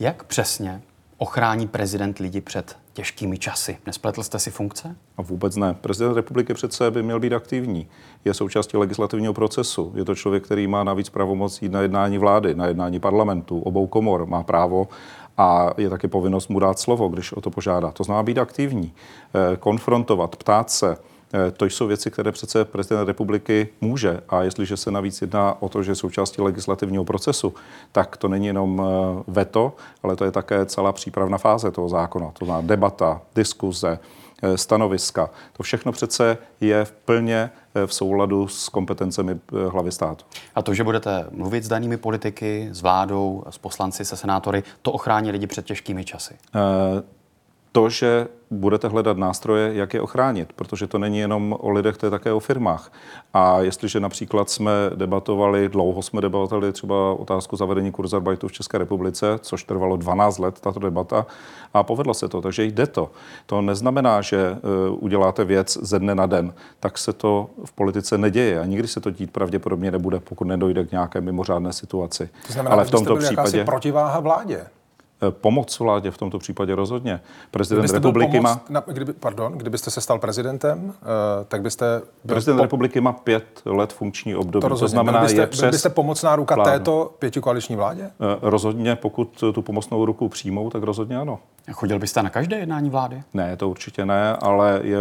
Jak přesně ochrání prezident lidi před těžkými časy. Nespletl jste si funkce? A vůbec ne. Prezident republiky přece by měl být aktivní. Je součástí legislativního procesu. Je to člověk, který má navíc pravomoc jít na jednání vlády, na jednání parlamentu, obou komor. Má právo a je taky povinnost mu dát slovo, když o to požádá. To znamená být aktivní, eh, konfrontovat, ptát se, eh, to jsou věci, které přece prezident republiky může. A jestliže se navíc jedná o to, že je součástí legislativního procesu, tak to není jenom eh, veto, ale to je také celá přípravná fáze toho zákona. To znamená debata, diskuze, stanoviska. To všechno přece je v plně v souladu s kompetencemi eh, hlavy státu. A to, že budete mluvit s danými politiky, s vládou, s poslanci, se senátory, to ochrání lidi před těžkými časy? To, že budete hledat nástroje, jak je ochránit, protože to není jenom o lidech, to je také o firmách. A jestliže například jsme debatovali, dlouho jsme debatovali třeba otázku zavedení kurzarbeitu v České republice, což trvalo 12 let, tato debata, a povedlo se to, takže jde to. To neznamená, že e, uděláte věc ze dne na den, tak se to v politice neděje a nikdy se to dít pravděpodobně nebude, pokud nedojde k nějaké mimořádné situaci. To znamená, Ale v tomto případě protiváha vládě. Eh, pomoc vládě v tomto případě rozhodně. Prezident republiky má... Na, kdyby, pardon, kdybyste se stal prezidentem, uh, tak byste... Prezident po... republiky má pět let funkční období. To, rozhodně. to znamená, byste, je přes... byste pomocná ruka vládu. této pětikoaliční vládě? Uh, rozhodně, pokud tu pomocnou ruku přijmou, tak rozhodně ano. Chodil byste na každé jednání vlády? Ne, to určitě ne, ale je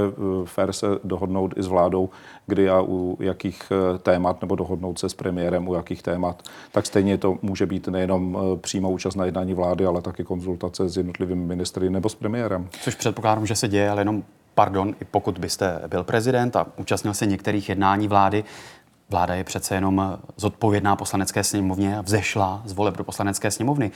fér se dohodnout i s vládou, kdy a u jakých témat, nebo dohodnout se s premiérem u jakých témat. Tak stejně to může být nejenom přímá účast na jednání vlády, ale taky konzultace s jednotlivými ministry nebo s premiérem. Což předpokládám, že se děje, ale jenom pardon, i pokud byste byl prezident a účastnil se některých jednání vlády, vláda je přece jenom zodpovědná poslanecké sněmovně a vzešla z voleb do poslanecké sněmovny.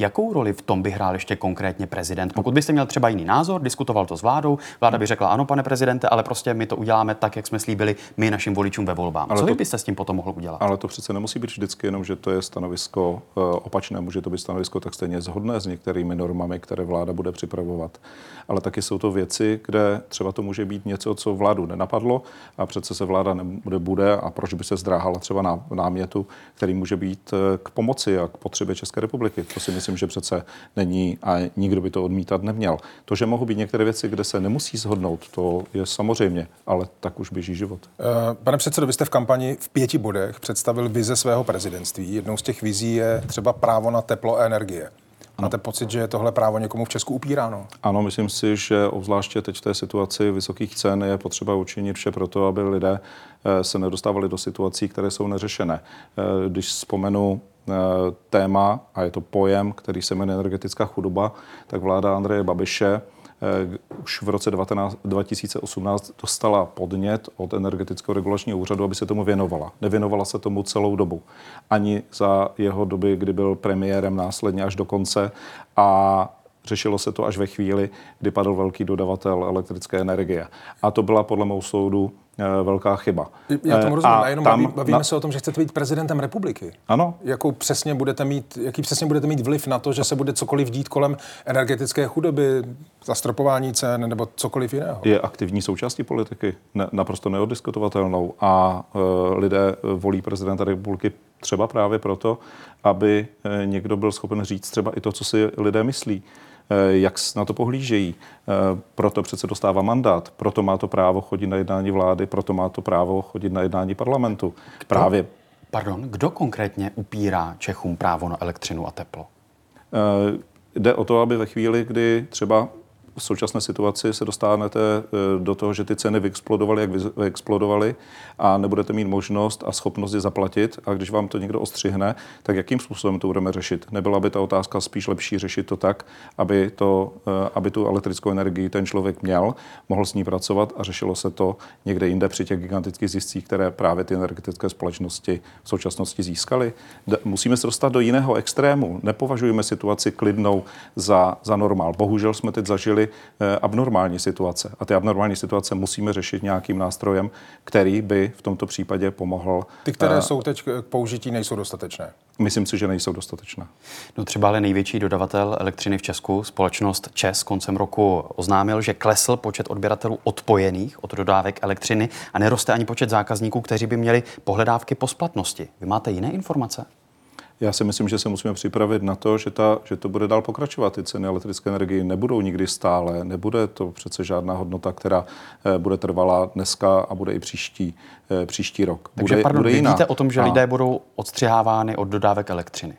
Jakou roli v tom by hrál ještě konkrétně prezident? Pokud byste měl třeba jiný názor, diskutoval to s vládou, vláda by řekla ano, pane prezidente, ale prostě my to uděláme tak, jak jsme slíbili my našim voličům ve volbách. Co to, byste s tím potom mohl udělat? Ale to přece nemusí být vždycky jenom, že to je stanovisko uh, opačné, může to být stanovisko tak stejně zhodné s některými normami, které vláda bude připravovat. Ale taky jsou to věci, kde třeba to může být něco, co vládu nenapadlo a přece se vláda nebude bude a proč by se zdráhala třeba na námětu, který může být eh, k pomoci a k potřebě České republiky. To si myslím, myslím, že přece není a nikdo by to odmítat neměl. To, že mohou být některé věci, kde se nemusí shodnout, to je samozřejmě, ale tak už běží život. Eh, pane předsedo, vy jste v kampani v pěti bodech představil vize svého prezidentství. Jednou z těch vizí je třeba právo na teplo a energie. Máte pocit, že je tohle právo někomu v Česku upíráno? Ano, myslím si, že obzvláště teď v té situaci vysokých cen je potřeba učinit vše pro to, aby lidé eh, se nedostávali do situací, které jsou neřešené. Eh, když vzpomenu téma, a je to pojem, který se jmenuje energetická chudoba, tak vláda Andreje Babiše Eh, už v roce 19, 2018 dostala podnět od energetického regulačního úřadu, aby se tomu věnovala. Nevěnovala se tomu celou dobu. Ani za jeho doby, kdy byl premiérem následně až do konce a řešilo se to až ve chvíli, kdy padl velký dodavatel elektrické energie. A to byla podle mého soudu Eh, velká chyba. Já tomu eh, rozumím, a jenom tam, baví, bavíme na... se o tom, že chcete být prezidentem republiky. Ano. Jakou přesně budete mít, jaký přesně budete mít vliv na to, že se bude cokoliv dít kolem energetické chudoby, zastropování cen nebo cokoliv jiného? Je aktivní součástí politiky, ne, naprosto neodiskutovatelnou a uh, lidé volí prezidenta republiky třeba právě proto, aby někdo byl schopen říct třeba i to, co si lidé myslí. Eh, jak na to pohlížejí. Eh, proto přece dostává mandát, proto má to právo chodit na jednání vlády, proto má to právo chodit na jednání parlamentu. Právě. Pardon, kdo konkrétně upírá Čechům právo na elektřinu a teplo? Eh, jde o to, aby ve chvíli, kdy třeba v současné situaci se dostanete eh, do toho, že ty ceny vyexplodovaly, jak vyexplodovaly a nebudete mít možnost a schopnost je zaplatit. A když vám to někdo ostřihne, tak jakým způsobem to budeme řešit? Nebyla by ta otázka spíš lepší řešit to tak, aby, to, eh, aby tu elektrickou energii ten člověk měl, mohl s ní pracovat a řešilo se to někde jinde při těch gigantických ziscích, které právě ty energetické společnosti v současnosti získaly. Musíme se dostat do jiného extrému. Nepovažujeme situaci klidnou za, za normál. Bohužel jsme teď zažili Eh, abnormální situace. A ty abnormální situace musíme řešit nějakým nástrojem, který by v tomto případě pomohl. Ty, které uh, jsou teď k použití, nejsou dostatečné. Myslím si, že nejsou dostatečné. No třeba ale největší dodavatel elektřiny v Česku, společnost ČES, koncem roku oznámil, že klesl počet odběratelů odpojených od dodávek elektřiny a neroste ani počet zákazníků, kteří by měli pohledávky po splatnosti. Vy máte jiné informace? Já si myslím, že se musíme připravit na to, že, ta, že to bude dál pokračovat. Ty ceny elektrické energie nebudou nikdy stále, nebude to přece žádná hodnota, která eh, bude trvalá dneska a bude i příští, eh, příští rok. Takže bude, pardon, bude jiná. víte o tom, že a... lidé budou odstřihávány od dodávek elektřiny?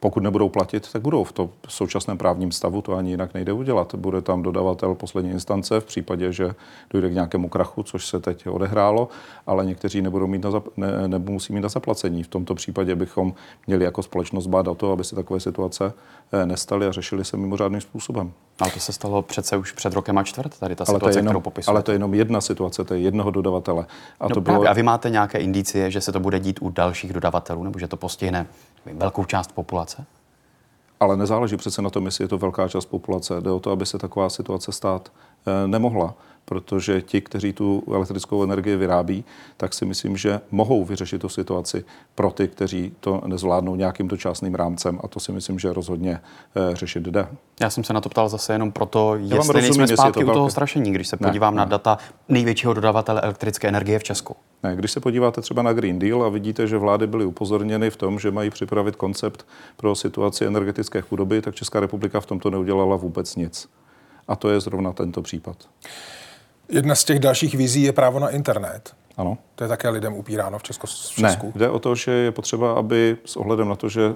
Pokud nebudou platit, tak budou v tom současném právním stavu, to ani jinak nejde udělat. Bude tam dodavatel poslední instance v případě, že dojde k nějakému krachu, což se teď odehrálo, ale někteří nebudou mít na zap- ne, nebo musí mít na zaplacení. V tomto případě bychom měli jako společnost bát o to, aby se takové situace eh, nestaly a řešily se mimořádným způsobem. Ale to se stalo přece už před rokem a čtvrt, tady ta ale situace, jenom, kterou popisujete. Ale to je jenom jedna situace, to je jednoho dodavatele. A, no to bylo... a vy máte nějaké indicie, že se to bude dít u dalších dodavatelů, nebo že to postihne velkou část populace? Ale nezáleží přece na tom, jestli je to velká část populace. Jde o to, aby se taková situace stát eh, nemohla protože ti, kteří tu elektrickou energii vyrábí, tak si myslím, že mohou vyřešit tu situaci pro ty, kteří to nezvládnou nějakým dočasným rámcem a to si myslím, že rozhodně e, řešit jde. Já jsem se na to ptal zase jenom proto, jestli rozumím, nejsme zpátky jestli to u toho strašení, když se podívám ne, na ne. data největšího dodavatele elektrické energie v Česku. Ne, když se podíváte třeba na Green Deal a vidíte, že vlády byly upozorněny v tom, že mají připravit koncept pro situaci energetické chudoby, tak Česká republika v tomto neudělala vůbec nic. A to je zrovna tento případ. Jedna z těch dalších vizí je právo na internet. Ano. To je také lidem upíráno v, Česku, v Česku? Ne, jde o to, že je potřeba, aby s ohledem na to, že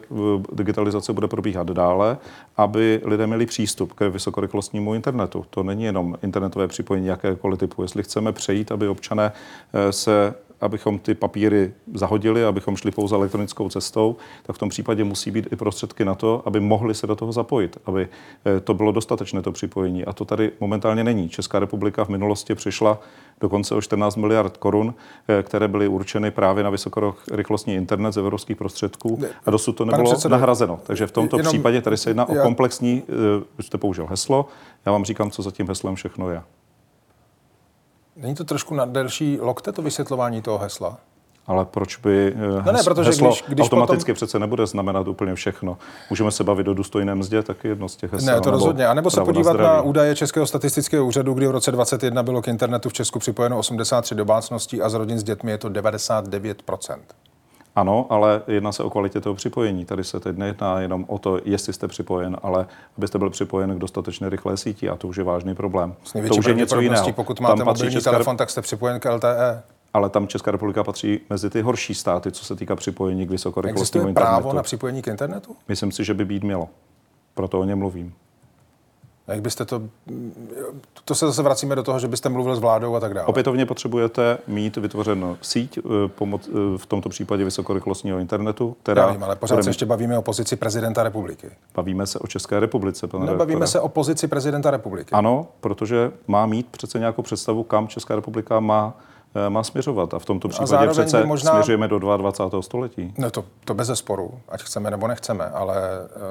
digitalizace bude probíhat dále, aby lidé měli přístup k vysokorychlostnímu internetu. To není jenom internetové připojení jakékoliv typu. Jestli chceme přejít, aby občané eh, se abychom ty papíry zahodili, abychom šli pouze elektronickou cestou, tak v tom případě musí být i prostředky na to, aby mohli se do toho zapojit, aby eh, to bylo dostatečné to připojení. A to tady momentálně není. Česká republika v minulosti přišla dokonce o 14 miliard korun, eh, které byly určeny právě na vysokorychlostní internet z evropských prostředků a dosud to nebylo předsedo, nahrazeno. Takže v tomto jenom, případě tady se jedná já... o komplexní, vy jste použil heslo, já vám říkám, co za tím heslem všechno je. Není to trošku na delší lokte to vysvětlování toho hesla? Ale proč by eh, no ne, protože heslo když, když automaticky potom... přece nebude znamenat úplně všechno. Můžeme se bavit o důstojném mzdě, taky jedno z těch hesel. Ne, to rozhodně. A nebo se podívat na, na údaje Českého statistického úřadu, kdy v roce 2021 bylo k internetu v Česku připojeno 83 domácností a z rodin s dětmi je to 99 Ano, ale jedná se o kvalitě toho připojení. Tady se teď nejedná jenom o to, jestli jste připojen, ale abyste byl připojen k dostatečně rychlé síti a to už je vážný problém. Největší to už je něco jiného. Pokud máte Tam mobilní Česká telefon, tak jste připojen k LTE. ale tam Česká republika patří mezi ty horší státy, co se týká připojení k vysokorychlostnímu Existuje internetu. právo na připojení k internetu? Myslím si, že by být mělo. Proto o něm mluvím. A Jak byste to... To se zase vracíme do toho, že byste mluvil s vládou a tak dále. Opětovně potřebujete mít vytvořenou síť eh, pomoc, eh, v tomto případě vysokorychlostního internetu, která... Já vím, ale pořád se ještě bavíme o pozici prezidenta republiky. Bavíme se o České republice, pane Nebavíme redaktore. se o pozici prezidenta republiky. Ano, protože má mít přece nějakou představu, kam Česká republika má, eh, má směřovat. A v tomto případě zároveň přece možná- směřujeme do 22. století. No to, to bez zesporu, ať chceme nebo nechceme, ale uh,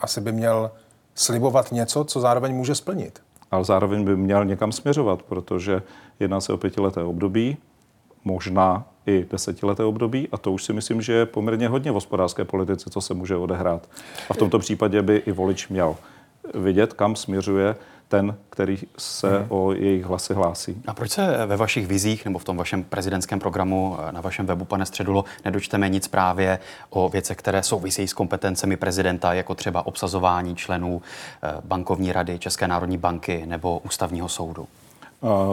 asi by měl slibovat něco, co zároveň může splnit. Ale zároveň by měl někam směřovat, protože jedná se o pětileté období, možná i desetileté období a to už si myslím, že je poměrně hodně v hospodářské politice, co se může odehrát. A v tomto případě by i volič měl vidět, kam směřuje ten, který se o jejich hlasy hlásí. A proč se ve vašich vizích nebo v tom vašem prezidentském programu eh, na vašem webu, pane Středulo, nedočteme nic právě o věcech, které souvisejí s kompetencemi prezidenta, jako třeba obsazování členů eh, bankovní rady České národní banky nebo ústavního soudu?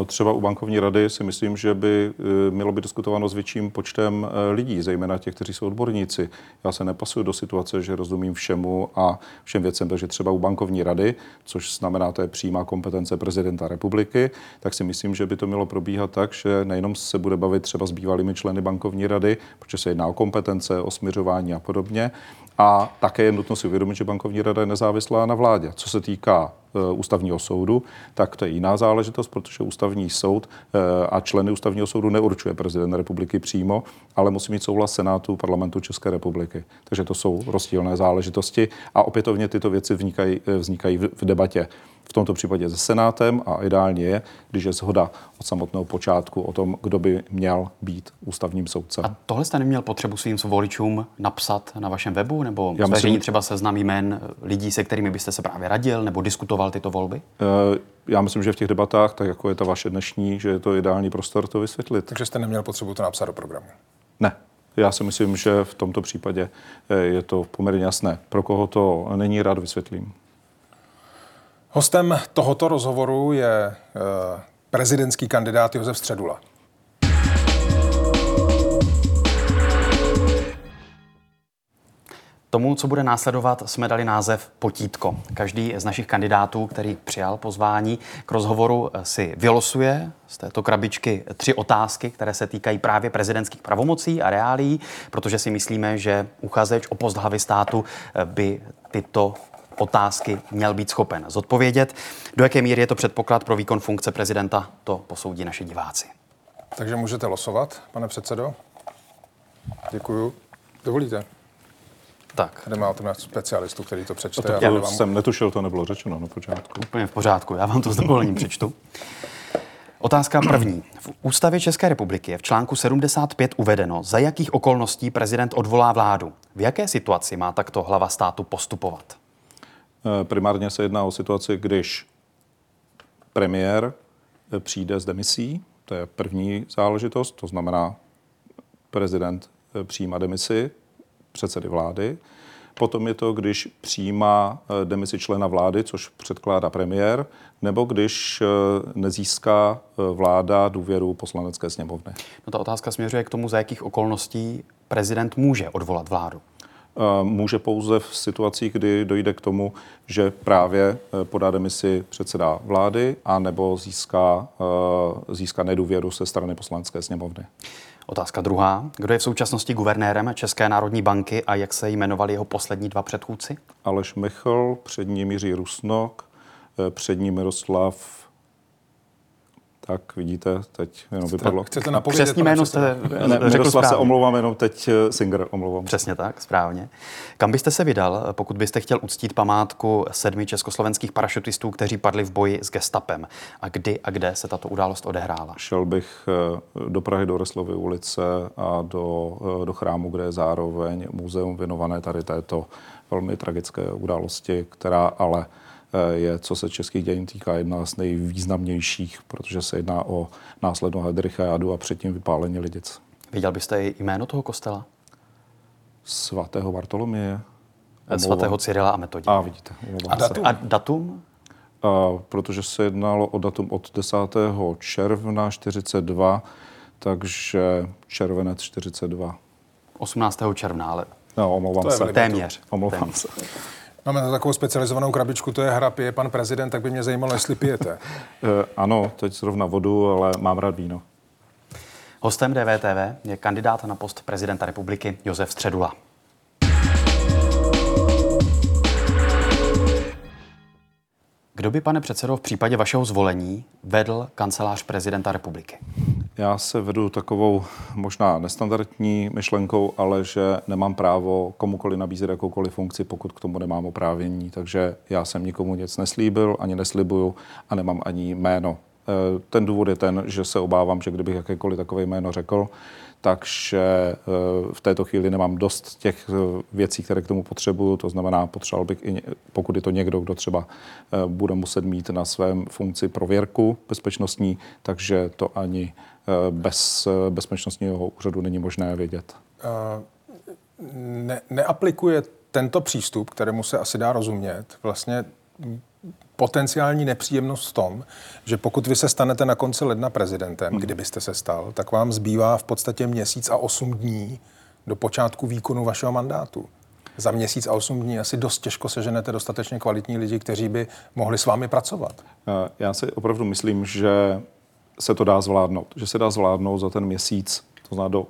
Třeba u bankovní rady si myslím, že by eh, mělo být diskutováno s větším počtem eh, lidí, zejména těch, kteří jsou odborníci. Já se nepasuju do situace, že rozumím všemu a všem věcem, takže třeba u bankovní rady, což znamená, to je přímá kompetence prezidenta republiky, tak si myslím, že by to mělo probíhat tak, že nejenom se bude bavit třeba s bývalými členy bankovní rady, protože se jedná o kompetence, o směřování a podobně, a také je nutno si uvědomit, že bankovní rada je nezávislá na vládě. Co se týká e, ústavního soudu, tak to je jiná záležitost, protože ústavní soud e, a členy ústavního soudu neurčuje prezident republiky přímo, ale musí mít souhlas Senátu parlamentu České republiky. Takže to jsou rozdílné záležitosti a opětovně tyto věci vznikají, e, vznikají v, v debatě. V tomto případě se Senátem a ideálně je, když je shoda od samotného počátku o tom, kdo by měl být ústavním soudcem. A tohle jste neměl potřebu svým voličům napsat na vašem webu nebo Já zveřejnit myslím- třeba seznam jmen lidí, se kterými byste se právě radil nebo diskutoval tyto volby? Eh, Já myslím, že v těch debatách, tak jako je ta vaše dnešní, že je to ideální prostor to vysvětlit. Takže jste neměl potřebu to napsat do programu. Ne. Já si myslím, že v tomto případě eh, je to poměrně jasné. Pro koho to není, rád vysvětlím. Hostem tohoto rozhovoru je eh, prezidentský kandidát Josef Středula. Tomu, co bude následovat, jsme dali název Potítko. Každý z našich kandidátů, který přijal pozvání k rozhovoru, si vylosuje z této krabičky tři otázky, které se týkají právě prezidentských pravomocí a reálí, protože si myslíme, že uchazeč o post hlavy státu by tyto otázky měl být schopen zodpovědět. Do jaké míry je to předpoklad pro výkon funkce prezidenta, to posoudí naši diváci. Takže můžete losovat, pane předsedo. Děkuju. Dovolíte? Tak, Tady máte na specialistu, který to přečte. To, a to vám- jsem netušil, to nebylo řečeno na počátku. Úplně v pořádku, já vám to s dovolením přečtu. Otázka první. V Ústavě České republiky je v článku 75 uvedeno, za jakých okolností prezident odvolá vládu. V jaké situaci má takto hlava státu postupovat? Eh, Primárně se jedná o situaci, když premiér eh, přijde s demisí, to je první záležitost, to znamená, prezident eh, přijímá demisi předsedy vlády. Potom je to, když přijímá demisi člena vlády, což předkládá premiér, nebo když nezíská vláda důvěru poslanecké sněmovny. No, ta otázka směřuje k tomu, za jakých okolností prezident může odvolat vládu. Může pouze v situacích, kdy dojde k tomu, že právě eh, podá demisi předseda vlády a nebo získá, eh, získá nedůvěru se strany poslanecké sněmovny. Otázka druhá. Kdo je v současnosti guvernérem České národní banky a jak se jmenovali jeho poslední dva předchůdci? Aleš Michl, před ním Jiří Rusnok, eh, před ním Miroslav tak vidíte, teď jenom vypadlo. Chcete napovědět, Přesní pane jméno jste Ne, řekl Miroslav se správně. omlouvám, jenom teď eh, Singer omlouvám. Přesně tak, správně. Kam byste se vydal, pokud byste chtěl uctít památku sedmi československých parašutistů, kteří padli v boji s gestapem? A kdy a kde se tato událost odehrála? Šel bych eh, do Prahy, do Reslovy ulice a do, eh, do chrámu, kde je zároveň muzeum věnované tady této velmi tragické události, která ale eh, je, co se českých dějin týká, jedna z nejvýznamnějších, protože se jedná o následnou Heidricha Jadu a předtím vypálení Lidic. Viděl byste i jméno toho kostela? Svatého Bartoloměje. Svatého Cyrila a Metodí. A vidíte. A datum? A datum? A, protože se jednalo o datum od 10. června 42, takže červenec 42. 18. června, ale No, omlouvám To se. téměř. Omlouvám téměř. se. Máme na takovou specializovanou krabičku, to je hra, pije pan prezident, tak by mě zajímalo, jestli pijete. Eh, ano, teď zrovna vodu, ale mám rád víno. Hostem DVTV je kandidát na post prezidenta republiky Josef Středula. Kdo by, pane předsedo, v případě vašeho zvolení vedl kancelář prezidenta republiky? Já se vedu takovou možná nestandardní myšlenkou, ale že nemám právo komukoli nabízet jakoukoliv funkci, pokud k tomu nemám oprávnění. Takže já jsem nikomu nic neslíbil, ani neslibuju a nemám ani jméno. Eh, Ten důvod je ten, že se obávám, že kdybych jakékoliv takové jméno řekl, takže eh, v této chvíli nemám dost těch eh, věcí, které k tomu potřebuju. To znamená, potřeboval bych, i, pokud je to někdo, kdo třeba eh, bude muset mít na svém funkci prověrku bezpečnostní, takže to ani bez bezpečnostního úřadu není možné vědět. ne, neaplikuje tento přístup, kterému se asi dá rozumět, vlastně potenciální nepříjemnost v tom, že pokud vy se stanete na konci ledna prezidentem, kdybyste se stal, tak vám zbývá v podstatě měsíc a osm dní do počátku výkonu vašeho mandátu. Za měsíc a osm dní asi dost těžko seženete dostatečně kvalitní lidi, kteří by mohli s vámi pracovat. Eh, Já si opravdu myslím, že se to dá zvládnout. Že se dá zvládnout za ten měsíc, to znamená do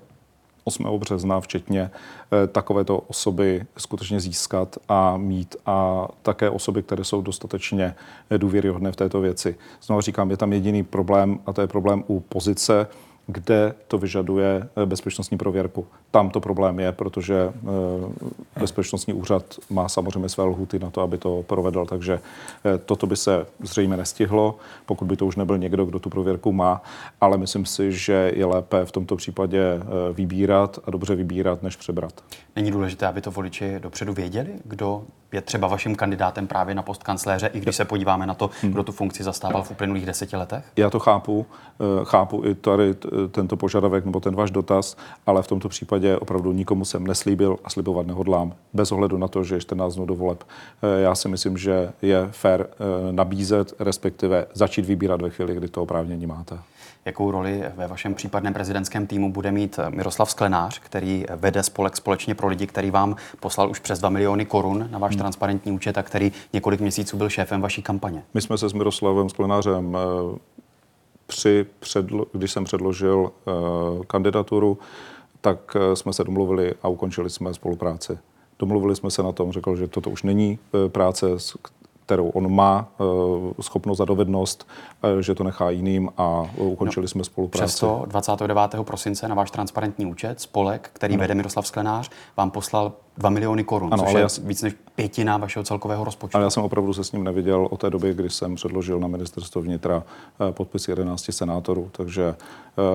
8. března včetně eh, takovéto osoby skutečně získat a mít a také osoby, které jsou dostatečně eh, důvěryhodné v této věci. Znovu říkám, je tam jediný problém a to je problém u pozice, kde to vyžaduje eh, bezpečnostní prověrku. Tam to problém je, protože eh, bezpečnostní úřad má samozřejmě své lhuty na to, aby to provedl, takže eh, toto by se zřejmě nestihlo, pokud by to už nebyl někdo, kdo tu prověrku má, ale myslím si, že je lépe v tomto případě vybírat a dobře vybírat, než přebrat. Není důležité, aby to voliči dopředu věděli, kdo je třeba vaším kandidátem právě na post kancléře, i když se podíváme na to, kdo tu funkci zastával v uplynulých deseti letech? Já to chápu, eh, chápu i tady t- tento požadavek nebo ten váš dotaz, ale v tomto případě opravdu nikomu jsem neslíbil a slibovat nehodlám, bez ohledu na to, že je 14 dnů do voleb. Eh, Já si myslím, že je fér eh, nabízet, respektive začít vybírat ve chvíli, kdy to oprávnění máte. Jakou roli ve vašem případném prezidentském týmu bude mít Miroslav Sklenář, který vede spolek Společně pro lidi, který vám poslal už přes 2 miliony korun na váš transparentní účet a který několik měsíců byl šéfem vaší kampaně? My jsme se s Miroslavem Sklenářem eh, při předlo- když jsem předložil eh, kandidaturu, tak eh, jsme se domluvili a ukončili jsme spolupráci. Domluvili jsme se na tom, řekl, že toto už není práce, kterou on má eh, schopnost a dovednost, eh, že to nechá jiným a eh, ukončili jsme spolupráci. Přesto 29. prosince na váš transparentní účet spolek, který vede Miroslav Sklenář, vám poslal 2 miliony korun, Ano, což ale je já víc než pětina vašeho celkového rozpočtu. Ale já jsem opravdu se s ním neviděl od té doby, kdy jsem předložil na ministerstvo vnitra podpisy 11 senátorů. Takže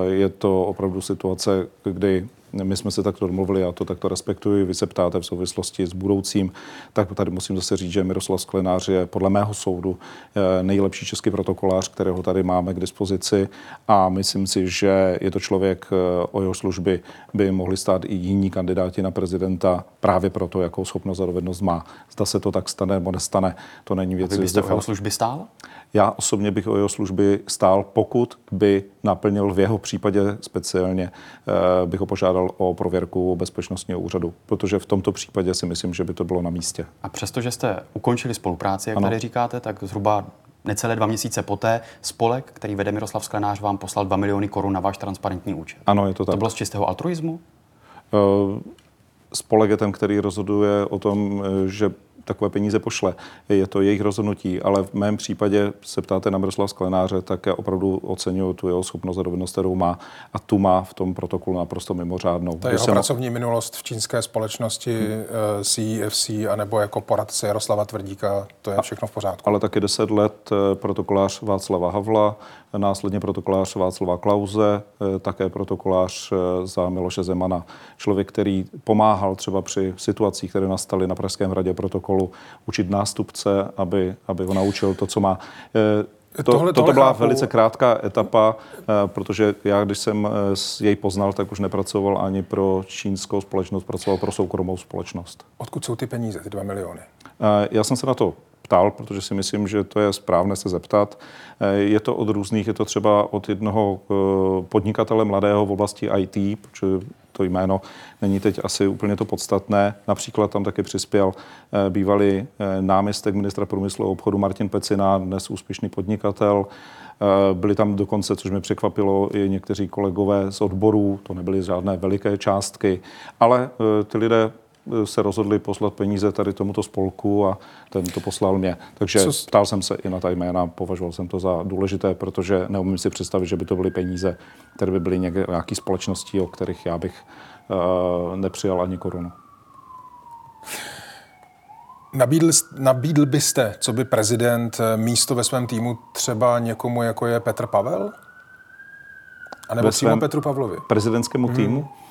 je to opravdu situace, kdy my jsme se takto domluvili, já to takto respektuji, vy se ptáte v souvislosti s budoucím, tak tady musím zase říct, že Miroslav Sklenář je podle mého soudu eh, nejlepší český protokolář, kterého tady máme k dispozici a myslím si, že je to člověk, eh, o jeho služby by mohli stát i jiní kandidáti na prezidenta právě proto, jakou schopnost a dovednost má. Zda se to tak stane nebo nestane, to není věc. Vy byste v jeho služby stál? Já osobně bych o jeho služby stál, pokud by naplnil v jeho případě speciálně, eh, bych ho požádal o prověrku bezpečnostního úřadu, protože v tomto případě si myslím, že by to bylo na místě. A přesto, že jste ukončili spolupráci, jak Ano. tady říkáte, tak zhruba necelé dva měsíce poté spolek, který vede Miroslav Sklenář, vám poslal 2 miliony korun na váš transparentní účet. Ano, je to tak. To bylo z čistého altruismu? Eh, Spolek je ten, který rozhoduje o tom, eh, že takové peníze pošle. Je to jejich rozhodnutí, ale v mém případě se ptáte na Miroslava Sklenáře, tak já opravdu oceňuji tu jeho schopnost a dovednost, kterou má a tu má v tom protokolu naprosto mimořádnou. Ta jeho jsem- pracovní minulost v čínské společnosti hmm. CEFC anebo jako poradce Jaroslava Tvrdíka, to je všechno v pořádku. ale taky 10 let eh, protokolář Václava Havla, následně protokolář Václava Klauze, eh, také protokolář eh, za Miloše Zemana. Člověk, který pomáhal třeba při situacích, které nastaly na Pražském hradě protokolu, učit nástupce, aby, aby ho naučil to, co má. Eh, To, tohle, toto byla chápu. velice krátká etapa, eh, protože já, když jsem eh, jej poznal, tak už nepracoval ani pro čínskou společnost, pracoval pro soukromou společnost. Odkud jsou ty peníze, ty dva miliony? Já jsem se na to ptal, protože si myslím, že to je správné se zeptat. Je to od různých, je to třeba od jednoho podnikatele mladého v oblasti IT, protože to jméno není teď asi úplně to podstatné. Například tam taky přispěl eh, bývalý eh, náměstek ministra průmyslu a obchodu Martin Pecina, dnes úspěšný podnikatel. Eh, byli tam dokonce, což mě překvapilo, i někteří kolegové z odborů, to nebyly žádné veliké částky, ale ty lidé se rozhodli poslat peníze tady tomuto spolku a ten to poslal mě. Takže Co... ptal jsem se i na ta jména, považoval jsem to za důležité, protože neumím si představit, že by to byly peníze, které by byly nějaké společnosti, o kterých já bych uh, nepřijal ani korunu. Nabídl, nabídl byste, co by prezident, eh, místo ve svém týmu třeba někomu, jako je Petr Pavel? A nebo přímo Petru Pavlovi? Prezidentskému hmm. týmu? Eh,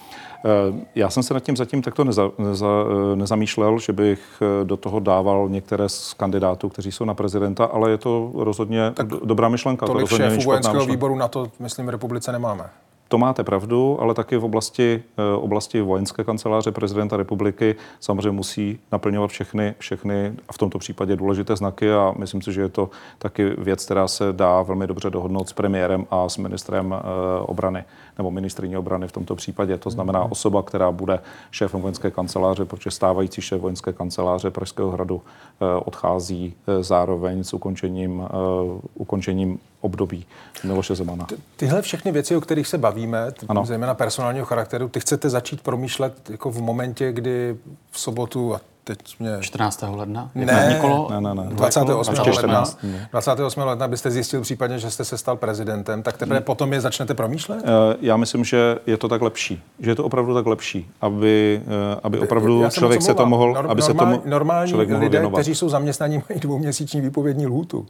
já jsem se nad tím zatím takto neza, neza, eh, nezamýšlel, že bych eh, do toho dával některé z kandidátů, kteří jsou na prezidenta, ale je to rozhodně tak dobrá myšlenka. Tolik to šéfů vojenského výboru na to, myslím, v republice nemáme. To máte pravdu, ale taky v oblasti, oblasti vojenské kanceláře prezidenta republiky samozřejmě musí naplňovat všechny, všechny a v tomto případě důležité znaky a myslím si, že je to taky věc, která se dá velmi dobře dohodnout s premiérem a s ministrem obrany nebo ministrině obrany v tomto případě. To znamená mhm. osoba, která bude šéfem vojenské kanceláře, protože stávající šéf vojenské kanceláře Pražského hradu eh, odchází eh, zároveň s ukončením, eh, ukončením období Miloše Zemana. Ty, tyhle všechny věci, o kterých se bavíme, ano. zejména personálního charakteru, ty chcete začít promýšlet jako v momentě, kdy v sobotu, a teď mě... 14. ledna? Ne, Nikolo, ne, ne, ne. 28. ledna, 28. ledna byste zjistil případně, že jste se stal prezidentem, tak teprve hmm. potom je začnete promýšlet? Eh, já myslím, že je to tak lepší. Že je to opravdu tak lepší, aby, eh, aby opravdu Já člověk se to mohl... Aby normál, se tomu normální lidé, věnovat. kteří jsou zaměstnaní, mají dvouměsíční výpovědní lhůtu.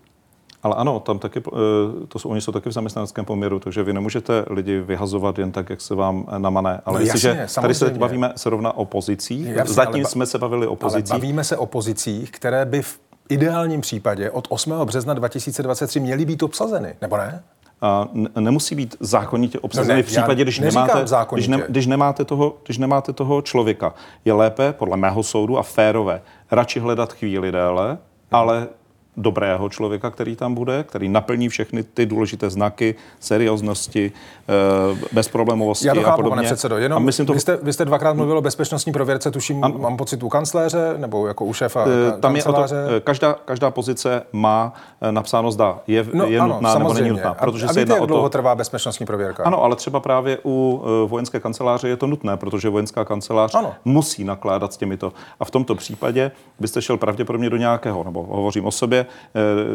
Ale ano, tam taky, eh, to jsou, oni jsou taky v zaměstnaneckém poměru, takže vy nemůžete lidi vyhazovat jen tak, jak se vám namane. Ale no, jestliže tady se teď bavíme zrovna o pozicích, jasně, zatím ba- jsme se bavili o pozicích. Ale bavíme se o pozicích, které by v ideálním případě od 8. března 2023 měly být obsazeny, nebo ne? A nemusí být zákonitě obsazeny no ne, v případě, když nemáte, když, ne, když, nemáte toho, když nemáte toho člověka. Je lépe, podle mého soudu, a férové, radši hledat chvíli déle, ale dobrého člověka, který tam bude, který naplní všechny ty důležité znaky, serióznosti, eh, bezproblémovosti Já to chápu, a podobně. pane předsedo, jenom a myslím to... vy, jste, vy jste dvakrát mluvil o bezpečnostní prověrce, tuším, a... mám pocit u kancléře, nebo jako u šéfa eh, Tam je to, eh, každá, každá pozice má napsáno zda je, no, je ano, nutná nebo není nutná. Protože a, se víte, jak dlouho to... trvá bezpečnostní prověrka? Ano, ale třeba právě u vojenské kanceláře je to nutné, protože vojenská kancelář ano. musí nakládat s těmito. A v tomto případě byste šel pravděpodobně do nějakého, nebo hovořím o sobě,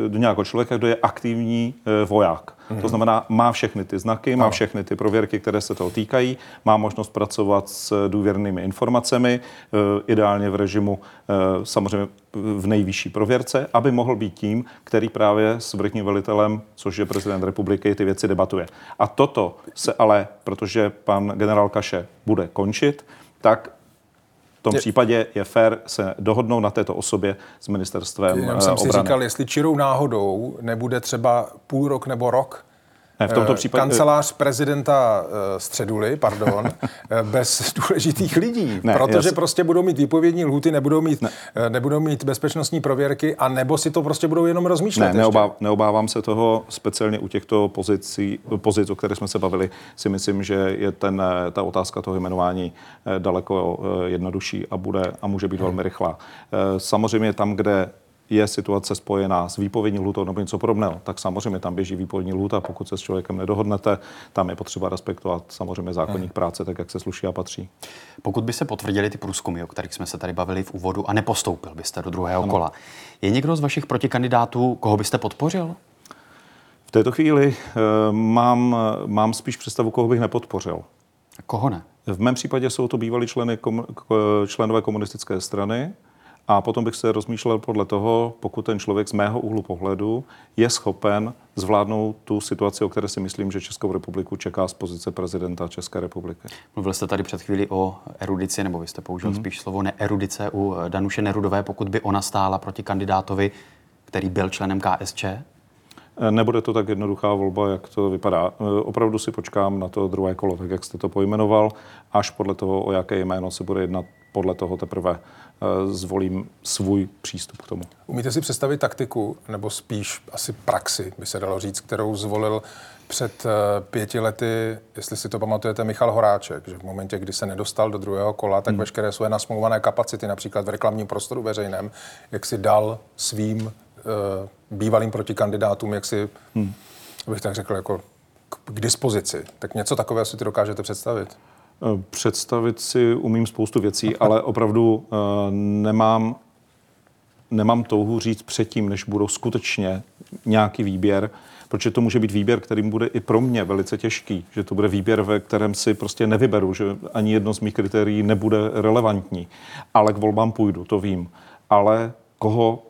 do nějakého člověka, kdo je aktivní eh, voják. Mm-hmm. To znamená, má všechny ty znaky, má všechny ty prověrky, které se toho týkají, má možnost pracovat s důvěrnými informacemi, eh, ideálně v režimu samozřejmě v nejvyšší prověrce, aby mohl být tím, který právě s vrchním velitelem, což je prezident republiky, ty věci debatuje. A toto se ale, protože pan generál Kaše bude končit, tak v tom je, případě je fér se dohodnout na této osobě s ministerstvem Jenom jsem obrany. si říkal, jestli čirou náhodou nebude třeba půl rok nebo rok ne, v tomto eh, případě... Kancelář prezidenta eh, Středuly, pardon, eh, bez důležitých lidí, ne, protože jas... prostě budou mít výpovědní lhuty, nebudou mít, ne. nebudou mít bezpečnostní prověrky a nebo si to prostě budou jenom rozmýšlet. Ne, neobáv, neobávám se toho, speciálně u těchto pozicí, pozic, o kterých jsme se bavili, si myslím, že je ten, ta otázka toho jmenování daleko jednodušší a bude a může být velmi rychlá. Samozřejmě tam, kde je situace spojená s výpovědní lhutou nebo něco podobného, tak samozřejmě tam běží výpovědní lhuta. Pokud se s člověkem nedohodnete, tam je potřeba respektovat samozřejmě zákonník hmm. práce, tak jak se sluší a patří. Pokud by se potvrdili ty průzkumy, o kterých jsme se tady bavili v úvodu, a nepostoupil byste do druhého ano. kola, je někdo z vašich protikandidátů, koho byste podpořil? V této chvíli uh, mám, mám spíš představu, koho bych nepodpořil. A koho ne? V mém případě jsou to bývalí členy, kom, členové komunistické strany, a potom bych se rozmýšlel podle toho, pokud ten člověk z mého úhlu pohledu je schopen zvládnout tu situaci, o které si myslím, že Českou republiku čeká z pozice prezidenta České republiky. Mluvil jste tady před chvíli o erudici, nebo vy jste použil mm-hmm. spíš slovo neerudice u Danuše Nerudové, pokud by ona stála proti kandidátovi, který byl členem KSČ? Nebude to tak jednoduchá volba, jak to vypadá. Opravdu si počkám na to druhé kolo, tak jak jste to pojmenoval, až podle toho, o jaké jméno se bude jednat, podle toho teprve zvolím svůj přístup k tomu. Umíte si představit taktiku, nebo spíš asi praxi, by se dalo říct, kterou zvolil před pěti lety, jestli si to pamatujete, Michal Horáček, že v momentě, kdy se nedostal do druhého kola, tak hmm. veškeré své nasmouvané kapacity, například v reklamním prostoru veřejném, jak si dal svým Eh, bývalým protikandidátům, jak si, hmm. bych tak řekl, jako k, k dispozici. Tak něco takového si ty dokážete představit? Eh, představit si umím spoustu věcí, ale opravdu uh, nemám, nemám touhu říct předtím, než budou skutečně nějaký výběr, protože to může být výběr, kterým bude i pro mě velice těžký, že to bude výběr, ve kterém si prostě nevyberu, že ani jedno z mých kritérií nebude relevantní. Ale k volbám půjdu, to vím. Ale koho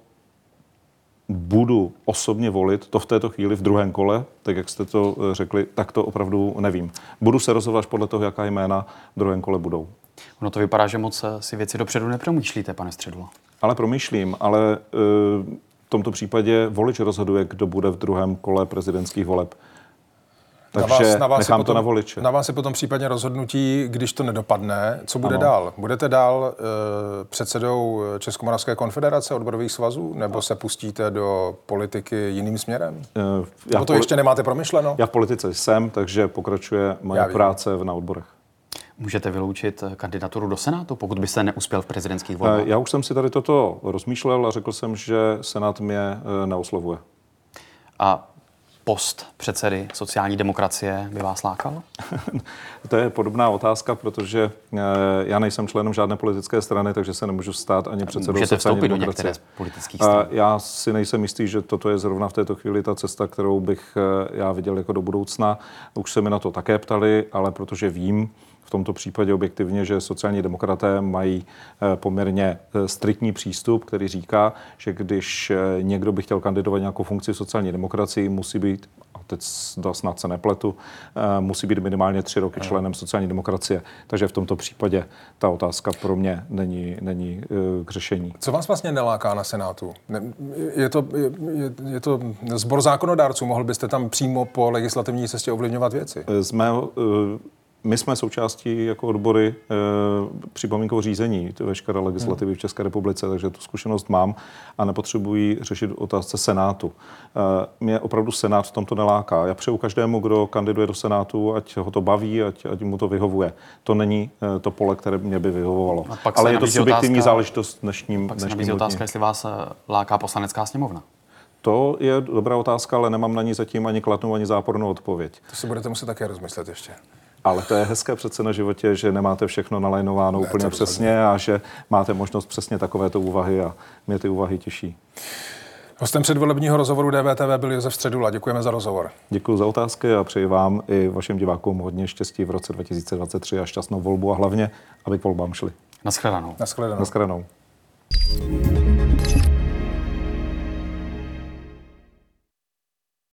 budu osobně volit, to v této chvíli v druhém kole, tak jak jste to eh, řekli, tak to opravdu nevím. Budu se rozhodovat podle toho, jaká jména v druhém kole budou. Ono to vypadá, že moc eh, si věci dopředu nepromýšlíte, pane Středlo. Ale promýšlím, ale e, v tomto případě volič rozhoduje, kdo bude v druhém kole prezidentských voleb. Takže na vás, na vás nechám potom, to na voliče. Na vás je potom případně rozhodnutí, když to nedopadne. Co bude ano. dál? Budete dál e, předsedou Českomoravské konfederace odborových svazů? Nebo se pustíte do politiky jiným směrem? E, já nebo to poli- ještě nemáte promyšleno? Já v politice jsem, takže pokračuje moje práce na odborech. Můžete vyloučit kandidaturu do Senátu, pokud byste neuspěl v prezidentských volbách? Já už jsem si tady toto rozmýšlel a řekl jsem, že Senát mě neoslovuje. A post předsedy sociální demokracie by vás lákal? to je podobná otázka, protože eh, já nejsem členem žádné politické strany, takže se nemůžu stát ani předsedou Můžete sociální do demokracie. z politických stran. Já si nejsem jistý, že toto je zrovna v této chvíli ta cesta, kterou bych eh, já viděl jako do budoucna. Už se mi na to také ptali, ale protože vím, tomto případě objektivně, že sociální demokraté mají eh, poměrně eh, striktní přístup, který říká, že když eh, někdo by chtěl kandidovat nějakou funkci sociální demokracii, musí být, a teď snad se nepletu, musí být minimálně tři roky členem sociální demokracie. Takže v tomto případě ta otázka pro mě není, není k řešení. Co vás vlastně neláká na Senátu? Je to, je, je to zbor zákonodárců, mohl byste tam přímo po legislativní cestě ovlivňovat věci? Z mého my jsme součástí jako odbory e, připomínkového řízení veškeré legislativy v České republice, takže tu zkušenost mám a nepotřebuji řešit otázce Senátu. E, mě opravdu Senát v tomto neláká. Já přeju každému, kdo kandiduje do Senátu, ať ho to baví, ať, ať mu to vyhovuje. To není e, to pole, které mě by vyhovovalo. Ale je to subjektivní otázka, záležitost dnešním Pak se nabízí otázka, jestli vás láká poslanecká sněmovna. To je dobrá otázka, ale nemám na ní zatím ani kladnou, ani zápornou odpověď. To si budete muset také rozmyslet ještě. Ale to je hezké přece na životě, že nemáte všechno nalajnováno ne, úplně přesně a že máte možnost přesně takovéto úvahy a mě ty úvahy těší. Hostem předvolebního rozhovoru DVTV byl Josef Středula. Děkujeme za rozhovor. Děkuji za otázky a přeji vám i vašim divákům hodně štěstí v roce 2023 a šťastnou volbu a hlavně, aby k volbám šli. Naschledanou. Naschledanou. Naschledanou.